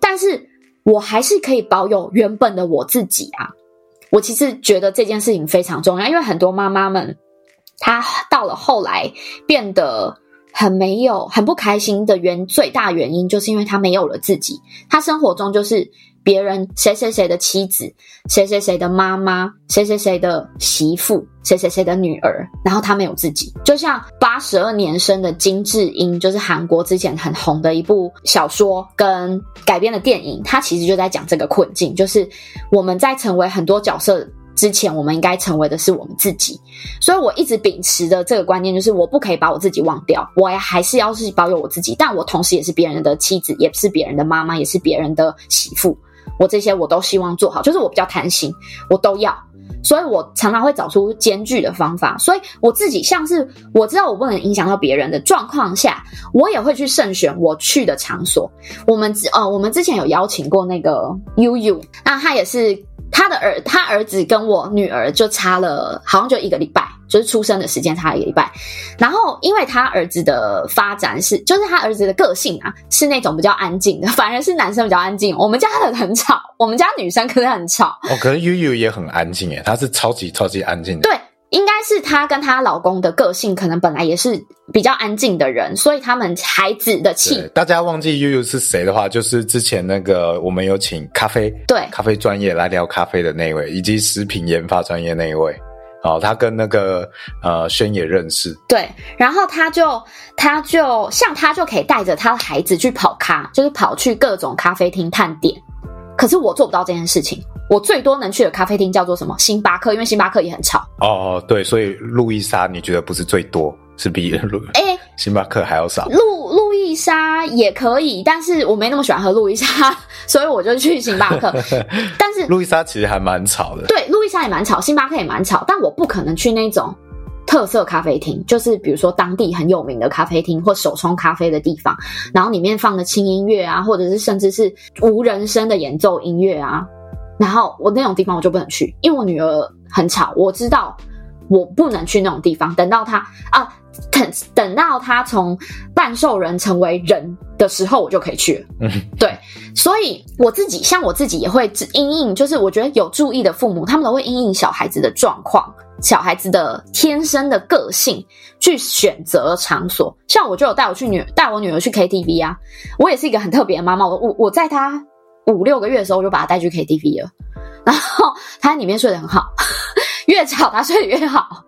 但是我还是可以保有原本的我自己啊。我其实觉得这件事情非常重要，因为很多妈妈们，她到了后来变得很没有、很不开心的原最大原因，就是因为她没有了自己，她生活中就是。别人谁谁谁的妻子，谁谁谁的妈妈，谁谁谁的媳妇，谁谁谁的女儿，然后他没有自己。就像八十二年生的金智英，就是韩国之前很红的一部小说跟改编的电影，它其实就在讲这个困境，就是我们在成为很多角色之前，我们应该成为的是我们自己。所以我一直秉持的这个观念，就是我不可以把我自己忘掉，我还是要是保有我自己，但我同时也是别人的妻子，也是别人的妈妈，也是别人的媳妇。我这些我都希望做好，就是我比较贪心，我都要，所以我常常会找出兼具的方法。所以我自己像是我知道我不能影响到别人的状况下，我也会去慎选我去的场所。我们呃，我们之前有邀请过那个悠悠，那他也是他的儿，他儿子跟我女儿就差了好像就一个礼拜。就是出生的时间差了一个礼拜。然后因为他儿子的发展是，就是他儿子的个性啊，是那种比较安静的，反而是男生比较安静。我们家的很吵，我们家女生可是很吵。哦，可是悠悠也很安静诶，他是超级超级安静的。对。应该是她跟她老公的个性，可能本来也是比较安静的人，所以他们孩子的气。大家忘记悠悠是谁的话，就是之前那个我们有请咖啡，对咖啡专业来聊咖啡的那一位，以及食品研发专业那一位。哦，他跟那个呃轩也认识。对，然后他就他就像他就可以带着他的孩子去跑咖，就是跑去各种咖啡厅探店。可是我做不到这件事情。我最多能去的咖啡厅叫做什么？星巴克，因为星巴克也很吵。哦，对，所以路易莎你觉得不是最多，是比路哎星巴克还要少？路路易莎也可以，但是我没那么喜欢喝路易莎，<laughs> 所以我就去星巴克。<laughs> 但是路易莎其实还蛮吵的。对，路易莎也蛮吵，星巴克也蛮吵，但我不可能去那种特色咖啡厅，就是比如说当地很有名的咖啡厅或手冲咖啡的地方，然后里面放的轻音乐啊，或者是甚至是无人声的演奏音乐啊。然后我那种地方我就不能去，因为我女儿很吵，我知道我不能去那种地方。等到她啊，等等到她从半兽人成为人的时候，我就可以去了。嗯，对，所以我自己像我自己也会因应，就是我觉得有注意的父母，他们都会因应小孩子的状况、小孩子的天生的个性去选择场所。像我就有带我去女带我女儿去 KTV 啊，我也是一个很特别的妈妈，我我我在她。五六个月的时候，我就把他带去 KTV 了，<laughs> 然后他在里面睡得很好，<laughs> 越吵他睡得越好，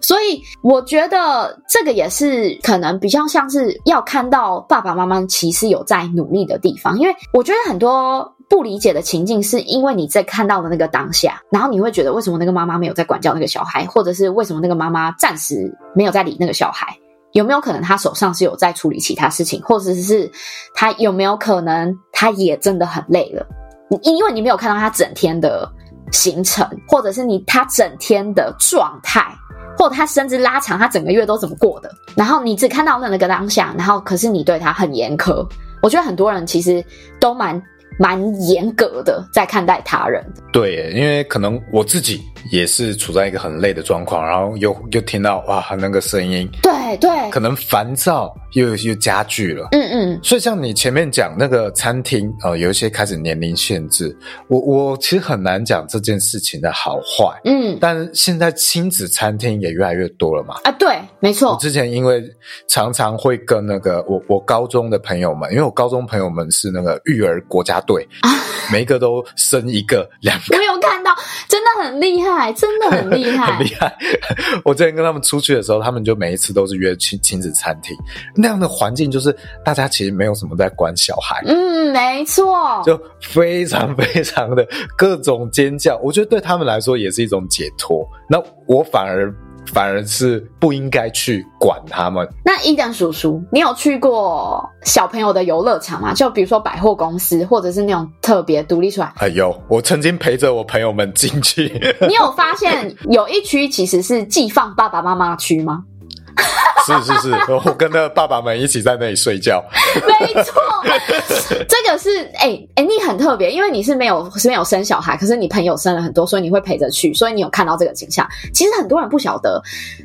所以我觉得这个也是可能比较像是要看到爸爸妈妈其实有在努力的地方，因为我觉得很多不理解的情境是因为你在看到的那个当下，然后你会觉得为什么那个妈妈没有在管教那个小孩，或者是为什么那个妈妈暂时没有在理那个小孩。有没有可能他手上是有在处理其他事情，或者是他有没有可能他也真的很累了？因为你没有看到他整天的行程，或者是你他整天的状态，或者他甚至拉长他整个月都怎么过的，然后你只看到那那个当下，然后可是你对他很严苛。我觉得很多人其实都蛮蛮严格的在看待他人。对，因为可能我自己。也是处在一个很累的状况，然后又又听到哇那个声音，对对，可能烦躁又又加剧了，嗯嗯。所以像你前面讲那个餐厅呃，有一些开始年龄限制，我我其实很难讲这件事情的好坏，嗯。但现在亲子餐厅也越来越多了嘛，啊对，没错。我之前因为常常会跟那个我我高中的朋友们，因为我高中朋友们是那个育儿国家队，啊，每一个都生一个两个，我有看到，真的很厉害。真的很厉害，<laughs> 很厉害！<laughs> 我之前跟他们出去的时候，他们就每一次都是约亲亲子餐厅，那样的环境就是大家其实没有什么在管小孩，嗯，没错，就非常非常的各种尖叫，我觉得对他们来说也是一种解脱。那我反而。反而是不应该去管他们。那伊登叔叔，你有去过小朋友的游乐场吗？就比如说百货公司，或者是那种特别独立出来？哎呦，我曾经陪着我朋友们进去。<laughs> 你有发现有一区其实是寄放爸爸妈妈区吗？是 <laughs> 是是，<laughs> 我跟那爸爸们一起在那里睡觉。没错，<laughs> 这个是哎哎、欸欸，你很特别，因为你是没有是没有生小孩，可是你朋友生了很多，所以你会陪着去，所以你有看到这个景象。其实很多人不晓得，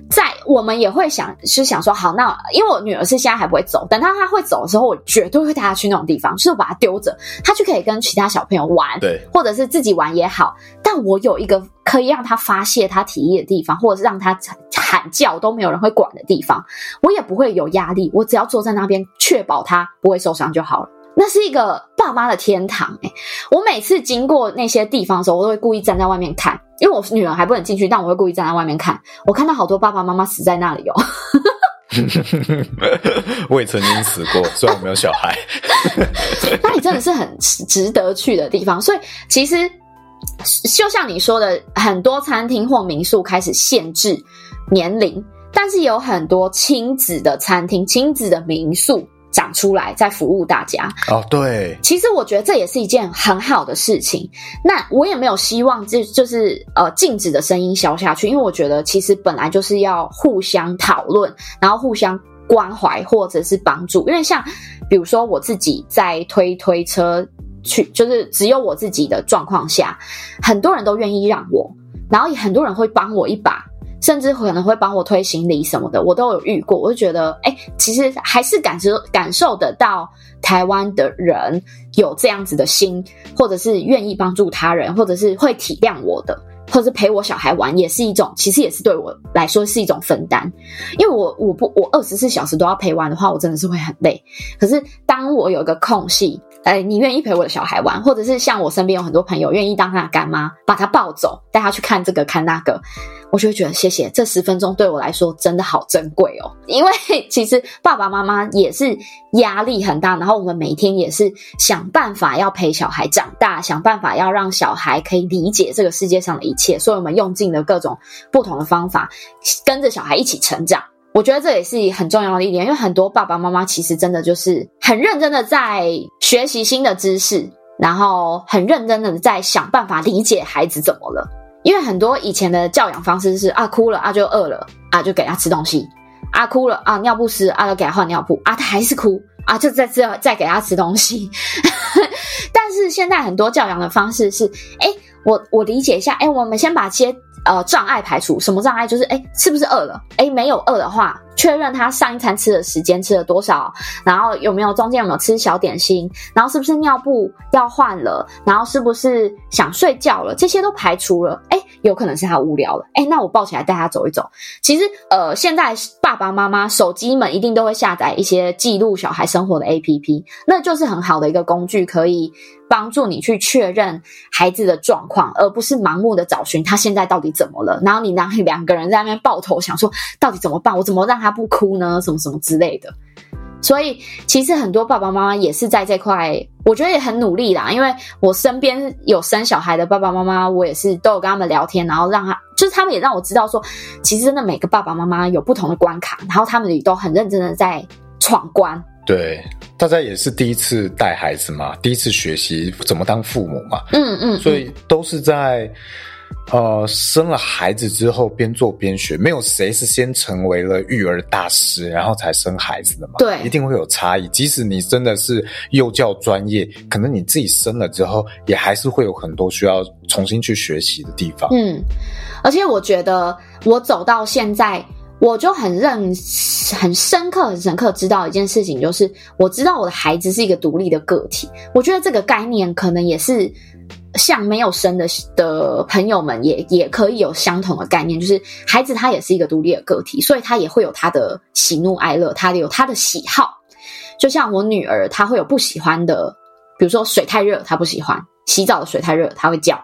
在我们也会想是想说，好，那因为我女儿是现在还不会走，等到她会走的时候，我绝对会带她去那种地方，就是把她丢着，她就可以跟其他小朋友玩，对，或者是自己玩也好。但我有一个可以让她发泄她体力的地方，或者是让她喊叫都没有人会管的地方，我也不会有压力，我只要坐在那边，确保她不会受伤就好了。那是一个爸妈的天堂诶、欸、我每次经过那些地方的时候，我都会故意站在外面看，因为我女儿还不能进去，但我会故意站在外面看。我看到好多爸爸妈妈死在那里哦。<laughs> 我也曾经死过，虽然我没有小孩。<laughs> 那里真的是很值得去的地方，所以其实就像你说的，很多餐厅或民宿开始限制年龄，但是有很多亲子的餐厅、亲子的民宿。长出来，在服务大家哦。对，其实我觉得这也是一件很好的事情。那我也没有希望就就是呃禁止的声音消下去，因为我觉得其实本来就是要互相讨论，然后互相关怀或者是帮助。因为像比如说我自己在推推车去，就是只有我自己的状况下，很多人都愿意让我，然后也很多人会帮我一把。甚至可能会帮我推行李什么的，我都有遇过。我就觉得，哎、其实还是感受感受得到台湾的人有这样子的心，或者是愿意帮助他人，或者是会体谅我的。或者是陪我小孩玩也是一种，其实也是对我来说是一种分担，因为我我不我二十四小时都要陪玩的话，我真的是会很累。可是当我有一个空隙，哎，你愿意陪我的小孩玩，或者是像我身边有很多朋友愿意当他的干妈，把他抱走，带他去看这个看那个。我就会觉得谢谢，这十分钟对我来说真的好珍贵哦。<laughs> 因为其实爸爸妈妈也是压力很大，然后我们每天也是想办法要陪小孩长大，想办法要让小孩可以理解这个世界上的一切，所以我们用尽了各种不同的方法，跟着小孩一起成长。我觉得这也是很重要的一点，因为很多爸爸妈妈其实真的就是很认真的在学习新的知识，然后很认真的在想办法理解孩子怎么了。因为很多以前的教养方式是啊，哭了啊就饿了啊，就给他吃东西啊，哭了啊，尿不湿啊，就给他换尿布啊，他还是哭啊，就再再再给他吃东西。<laughs> 但是现在很多教养的方式是，哎，我我理解一下，哎，我们先把些呃障碍排除。什么障碍？就是哎，是不是饿了？哎，没有饿的话。确认他上一餐吃的时间吃了多少，然后有没有中间有没有吃小点心，然后是不是尿布要换了，然后是不是想睡觉了，这些都排除了。诶，有可能是他无聊了。诶，那我抱起来带他走一走。其实，呃，现在爸爸妈妈手机们一定都会下载一些记录小孩生活的 APP，那就是很好的一个工具，可以帮助你去确认孩子的状况，而不是盲目的找寻他现在到底怎么了。然后你两两个人在那边抱头想说，到底怎么办？我怎么让他？他不哭呢，什么什么之类的，所以其实很多爸爸妈妈也是在这块，我觉得也很努力啦。因为我身边有生小孩的爸爸妈妈，我也是都有跟他们聊天，然后让他就是他们也让我知道说，其实真的每个爸爸妈妈有不同的关卡，然后他们也都很认真的在闯关。对，大家也是第一次带孩子嘛，第一次学习怎么当父母嘛，嗯嗯，嗯，所以都是在。呃，生了孩子之后边做边学，没有谁是先成为了育儿大师，然后才生孩子的嘛？对，一定会有差异。即使你真的是幼教专业，可能你自己生了之后，也还是会有很多需要重新去学习的地方。嗯，而且我觉得我走到现在，我就很认、很深刻、很深刻知道一件事情，就是我知道我的孩子是一个独立的个体。我觉得这个概念可能也是。像没有生的的朋友们也也可以有相同的概念，就是孩子他也是一个独立的个体，所以他也会有他的喜怒哀乐，他有他的喜好。就像我女儿，她会有不喜欢的，比如说水太热，她不喜欢；洗澡的水太热，她会叫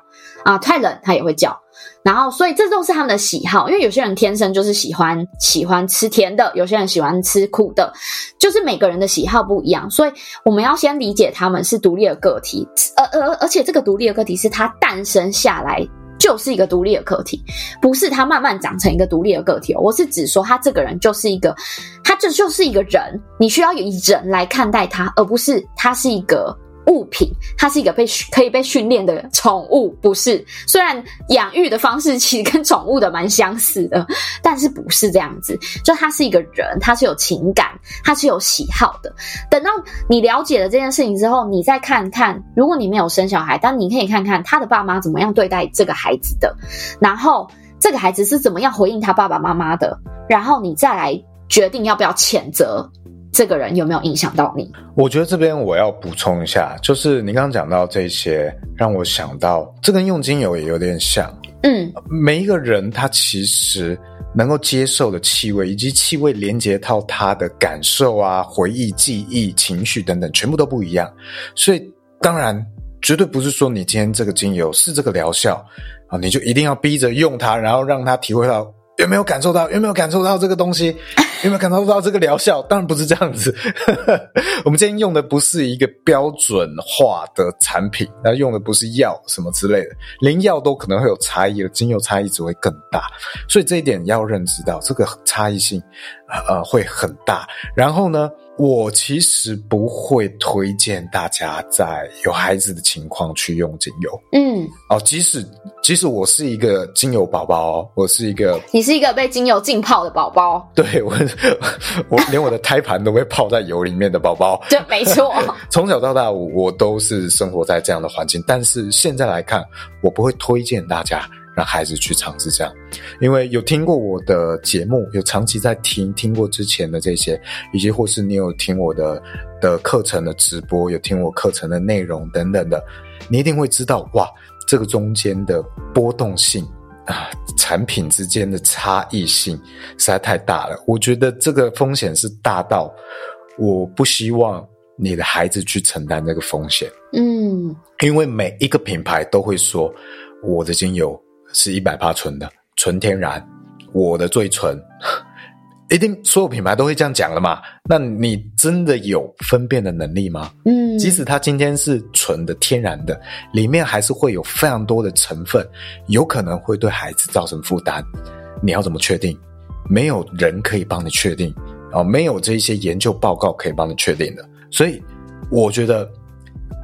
啊；太冷，她也会叫。然后，所以这都是他们的喜好，因为有些人天生就是喜欢喜欢吃甜的，有些人喜欢吃苦的，就是每个人的喜好不一样。所以我们要先理解他们是独立的个体，而而而且这个独立的个体是他诞生下来就是一个独立的个体，不是他慢慢长成一个独立的个体。我是指说他这个人就是一个，他这就是一个人，你需要以人来看待他，而不是他是一个。物品，它是一个被可以被训练的宠物，不是？虽然养育的方式其实跟宠物的蛮相似的，但是不是这样子。就它是一个人，它是有情感，它是有喜好的。等到你了解了这件事情之后，你再看看，如果你没有生小孩，但你可以看看他的爸妈怎么样对待这个孩子的，然后这个孩子是怎么样回应他爸爸妈妈的，然后你再来决定要不要谴责。这个人有没有影响到你？我觉得这边我要补充一下，就是你刚刚讲到这些，让我想到这跟用精油也有点像。嗯，每一个人他其实能够接受的气味，以及气味连接到他的感受啊、回忆、记忆、情绪等等，全部都不一样。所以当然，绝对不是说你今天这个精油是这个疗效啊，你就一定要逼着用它，然后让它体会到。有没有感受到？有没有感受到这个东西？<laughs> 有没有感受到这个疗效？当然不是这样子。<laughs> 我们今天用的不是一个标准化的产品，那用的不是药什么之类的，连药都可能会有差异而，精油差异只会更大。所以这一点要认知到，这个差异性呃会很大。然后呢，我其实不会推荐大家在有孩子的情况去用精油。嗯，哦，即使即使我是一个精油宝宝，我是一个，你是一个被精油浸泡的宝宝。<laughs> 对，我，<laughs> 我连我的胎盘都被泡在油里面的宝宝。<laughs> 对，没错。从小到大，我都是生活在这样的环境。但是现在来看，我不会推荐大家让孩子去尝试这样。因为有听过我的节目，有长期在听，听过之前的这些，以及或是你有听我的的课程的直播，有听我课程的内容等等的，你一定会知道，哇，这个中间的波动性啊，产品之间的差异性实在太大了。我觉得这个风险是大到，我不希望你的孩子去承担这个风险。嗯，因为每一个品牌都会说，我的精油是一百帕纯的。纯天然，我的最纯，一定所有品牌都会这样讲了嘛？那你真的有分辨的能力吗？嗯，即使它今天是纯的天然的，里面还是会有非常多的成分，有可能会对孩子造成负担。你要怎么确定？没有人可以帮你确定哦，没有这些研究报告可以帮你确定的。所以我觉得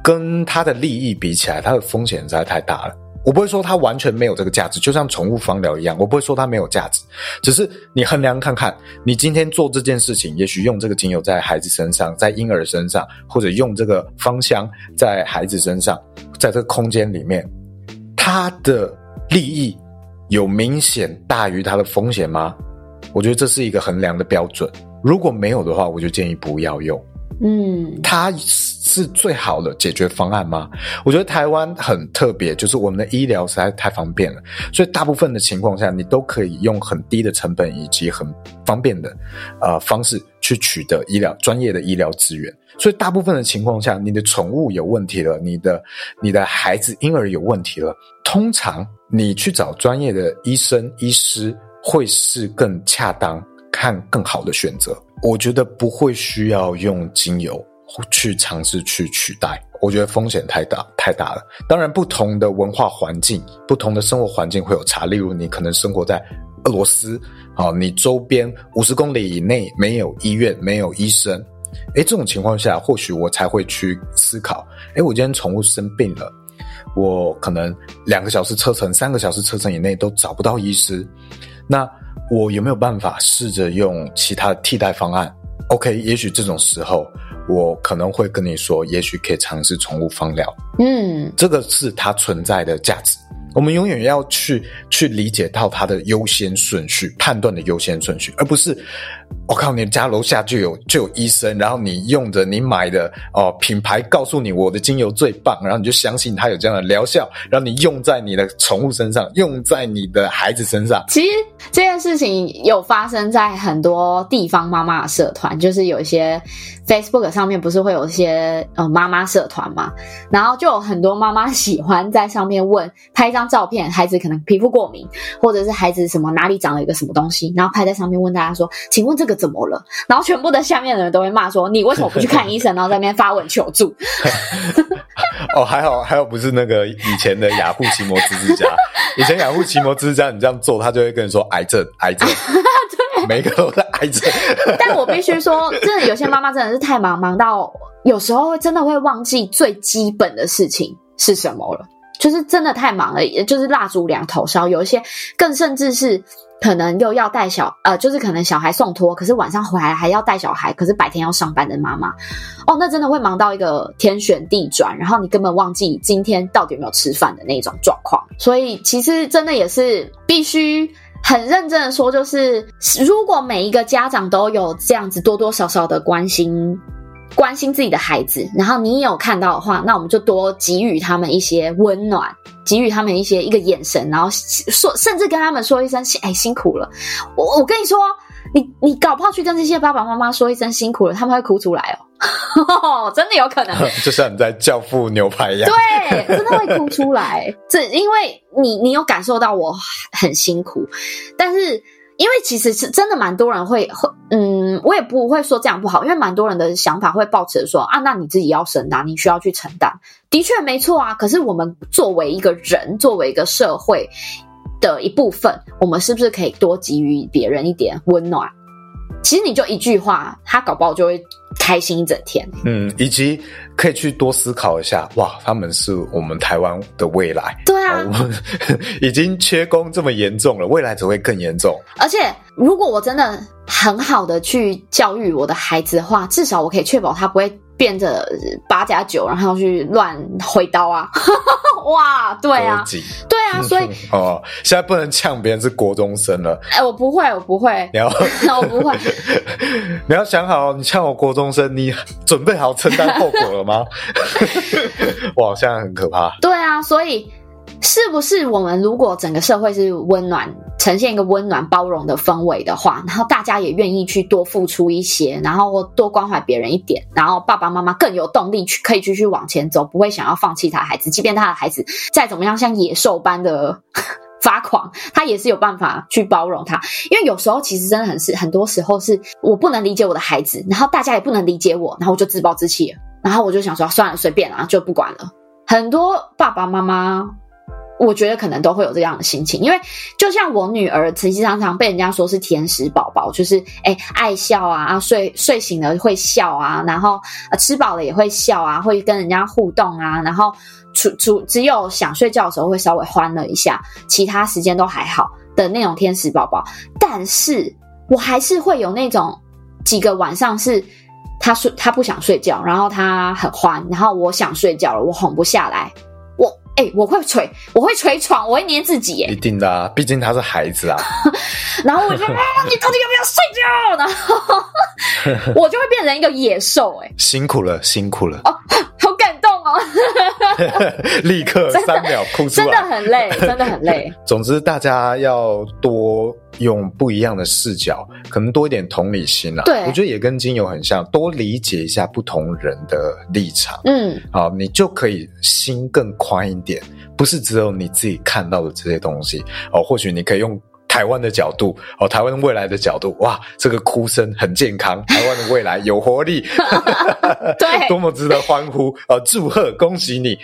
跟它的利益比起来，它的风险实在太大了。我不会说它完全没有这个价值，就像宠物芳疗一样，我不会说它没有价值，只是你衡量看看，你今天做这件事情，也许用这个精油在孩子身上，在婴儿身上，或者用这个芳香在孩子身上，在这个空间里面，它的利益有明显大于它的风险吗？我觉得这是一个衡量的标准。如果没有的话，我就建议不要用。嗯，它是最好的解决方案吗？我觉得台湾很特别，就是我们的医疗实在太方便了，所以大部分的情况下，你都可以用很低的成本以及很方便的呃方式去取得医疗专业的医疗资源。所以大部分的情况下，你的宠物有问题了，你的你的孩子婴儿有问题了，通常你去找专业的医生医师会是更恰当、看更好的选择。我觉得不会需要用精油去尝试去取代，我觉得风险太大太大了。当然，不同的文化环境、不同的生活环境会有差。例如，你可能生活在俄罗斯，啊，你周边五十公里以内没有医院、没有医生，诶，这种情况下，或许我才会去思考：诶，我今天宠物生病了，我可能两个小时车程、三个小时车程以内都找不到医师，那。我有没有办法试着用其他的替代方案？OK，也许这种时候我可能会跟你说，也许可以尝试宠物方疗。嗯，这个是它存在的价值。我们永远要去去理解到它的优先顺序，判断的优先顺序，而不是。我靠，你家楼下就有就有医生，然后你用着你买的哦品牌告诉你我的精油最棒，然后你就相信它有这样的疗效，然后你用在你的宠物身上，用在你的孩子身上。其实这件事情有发生在很多地方妈妈的社团，就是有一些 Facebook 上面不是会有一些呃妈妈社团嘛，然后就有很多妈妈喜欢在上面问，拍一张照片，孩子可能皮肤过敏，或者是孩子什么哪里长了一个什么东西，然后拍在上面问大家说，请问这个。怎么了？然后全部的下面的人都会骂说：“你为什么不去看医生？” <laughs> 然后在那边发文求助。<laughs> 哦，还好还好，不是那个以前的雅虎奇摩知识家。<laughs> 以前雅虎奇摩知识家，你这样做，他就会跟你说癌症，癌症，对，每个都是癌症。但我必须说，真的有些妈妈真的是太忙，忙到有时候真的会忘记最基本的事情是什么了。就是真的太忙了，也就是蜡烛两头烧。有一些更甚至是。可能又要带小呃，就是可能小孩送托，可是晚上回来还要带小孩，可是白天要上班的妈妈，哦，那真的会忙到一个天旋地转，然后你根本忘记今天到底有没有吃饭的那种状况。所以其实真的也是必须很认真的说，就是如果每一个家长都有这样子多多少少的关心。关心自己的孩子，然后你有看到的话，那我们就多给予他们一些温暖，给予他们一些一个眼神，然后说，甚至跟他们说一声“哎，辛苦了”。我我跟你说，你你搞不好去跟这些爸爸妈妈说一声辛苦了，他们会哭出来哦，<laughs> 真的有可能，<laughs> 就像你在教父牛排一样，对，真的会哭出来。<laughs> 这因为你你有感受到我很辛苦，但是。因为其实是真的蛮多人会会，嗯，我也不会说这样不好，因为蛮多人的想法会抱持说啊，那你自己要承担，你需要去承担，的确没错啊。可是我们作为一个人，作为一个社会的一部分，我们是不是可以多给予别人一点温暖？其实你就一句话，他搞不好就会开心一整天。嗯，以及可以去多思考一下，哇，他们是我们台湾的未来。对啊，我 <laughs> 们已经缺工这么严重了，未来只会更严重。而且，如果我真的很好的去教育我的孩子的话，至少我可以确保他不会变着八加九，然后去乱挥刀啊！<laughs> 哇，对啊，对啊，<laughs> 所以哦，现在不能呛别人是国中生了。哎、欸，我不会，我不会，你要，<laughs> 我不会，你要想好，你呛我国中生，你准备好承担后果了吗？哇，现在很可怕。对啊，所以。是不是我们如果整个社会是温暖，呈现一个温暖包容的氛围的话，然后大家也愿意去多付出一些，然后多关怀别人一点，然后爸爸妈妈更有动力去可以继续往前走，不会想要放弃他的孩子，即便他的孩子再怎么样像野兽般的 <laughs> 发狂，他也是有办法去包容他。因为有时候其实真的很是很多时候是我不能理解我的孩子，然后大家也不能理解我，然后我就自暴自弃，然后我就想说算了，随便啦，就不管了。很多爸爸妈妈。我觉得可能都会有这样的心情，因为就像我女儿，其实常常被人家说是天使宝宝，就是哎爱笑啊，睡睡醒了会笑啊，然后吃饱了也会笑啊，会跟人家互动啊，然后除除只有想睡觉的时候会稍微欢乐一下，其他时间都还好的那种天使宝宝。但是我还是会有那种几个晚上是他睡他不想睡觉，然后他很欢，然后我想睡觉了，我哄不下来。哎、欸，我会捶，我会捶床，我会捏自己。耶。一定的啊，毕竟他是孩子啊。<laughs> 然后我就，<laughs> 啊，你到底要不要睡觉？然后 <laughs> 我就会变成一个野兽。哎，辛苦了，辛苦了。哦，好感。<laughs> 立刻三秒哭出来，真的很累，<laughs> 真的很累。总之，大家要多用不一样的视角，可能多一点同理心啦。对，我觉得也跟精油很像，多理解一下不同人的立场。嗯，好，你就可以心更宽一点，不是只有你自己看到的这些东西哦。或许你可以用。台湾的角度哦，台湾未来的角度，哇，这个哭声很健康，<laughs> 台湾的未来有活力，<laughs> 对，<laughs> 多么值得欢呼啊！祝贺，恭喜你，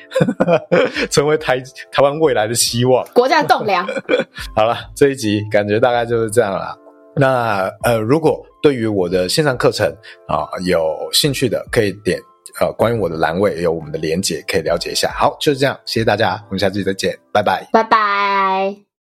成为台台湾未来的希望，国家的栋梁。好了，这一集感觉大概就是这样了。那呃，如果对于我的线上课程啊、呃、有兴趣的，可以点呃关于我的栏位有我们的连结，可以了解一下。好，就是这样，谢谢大家，我们下次再见，拜拜，拜拜。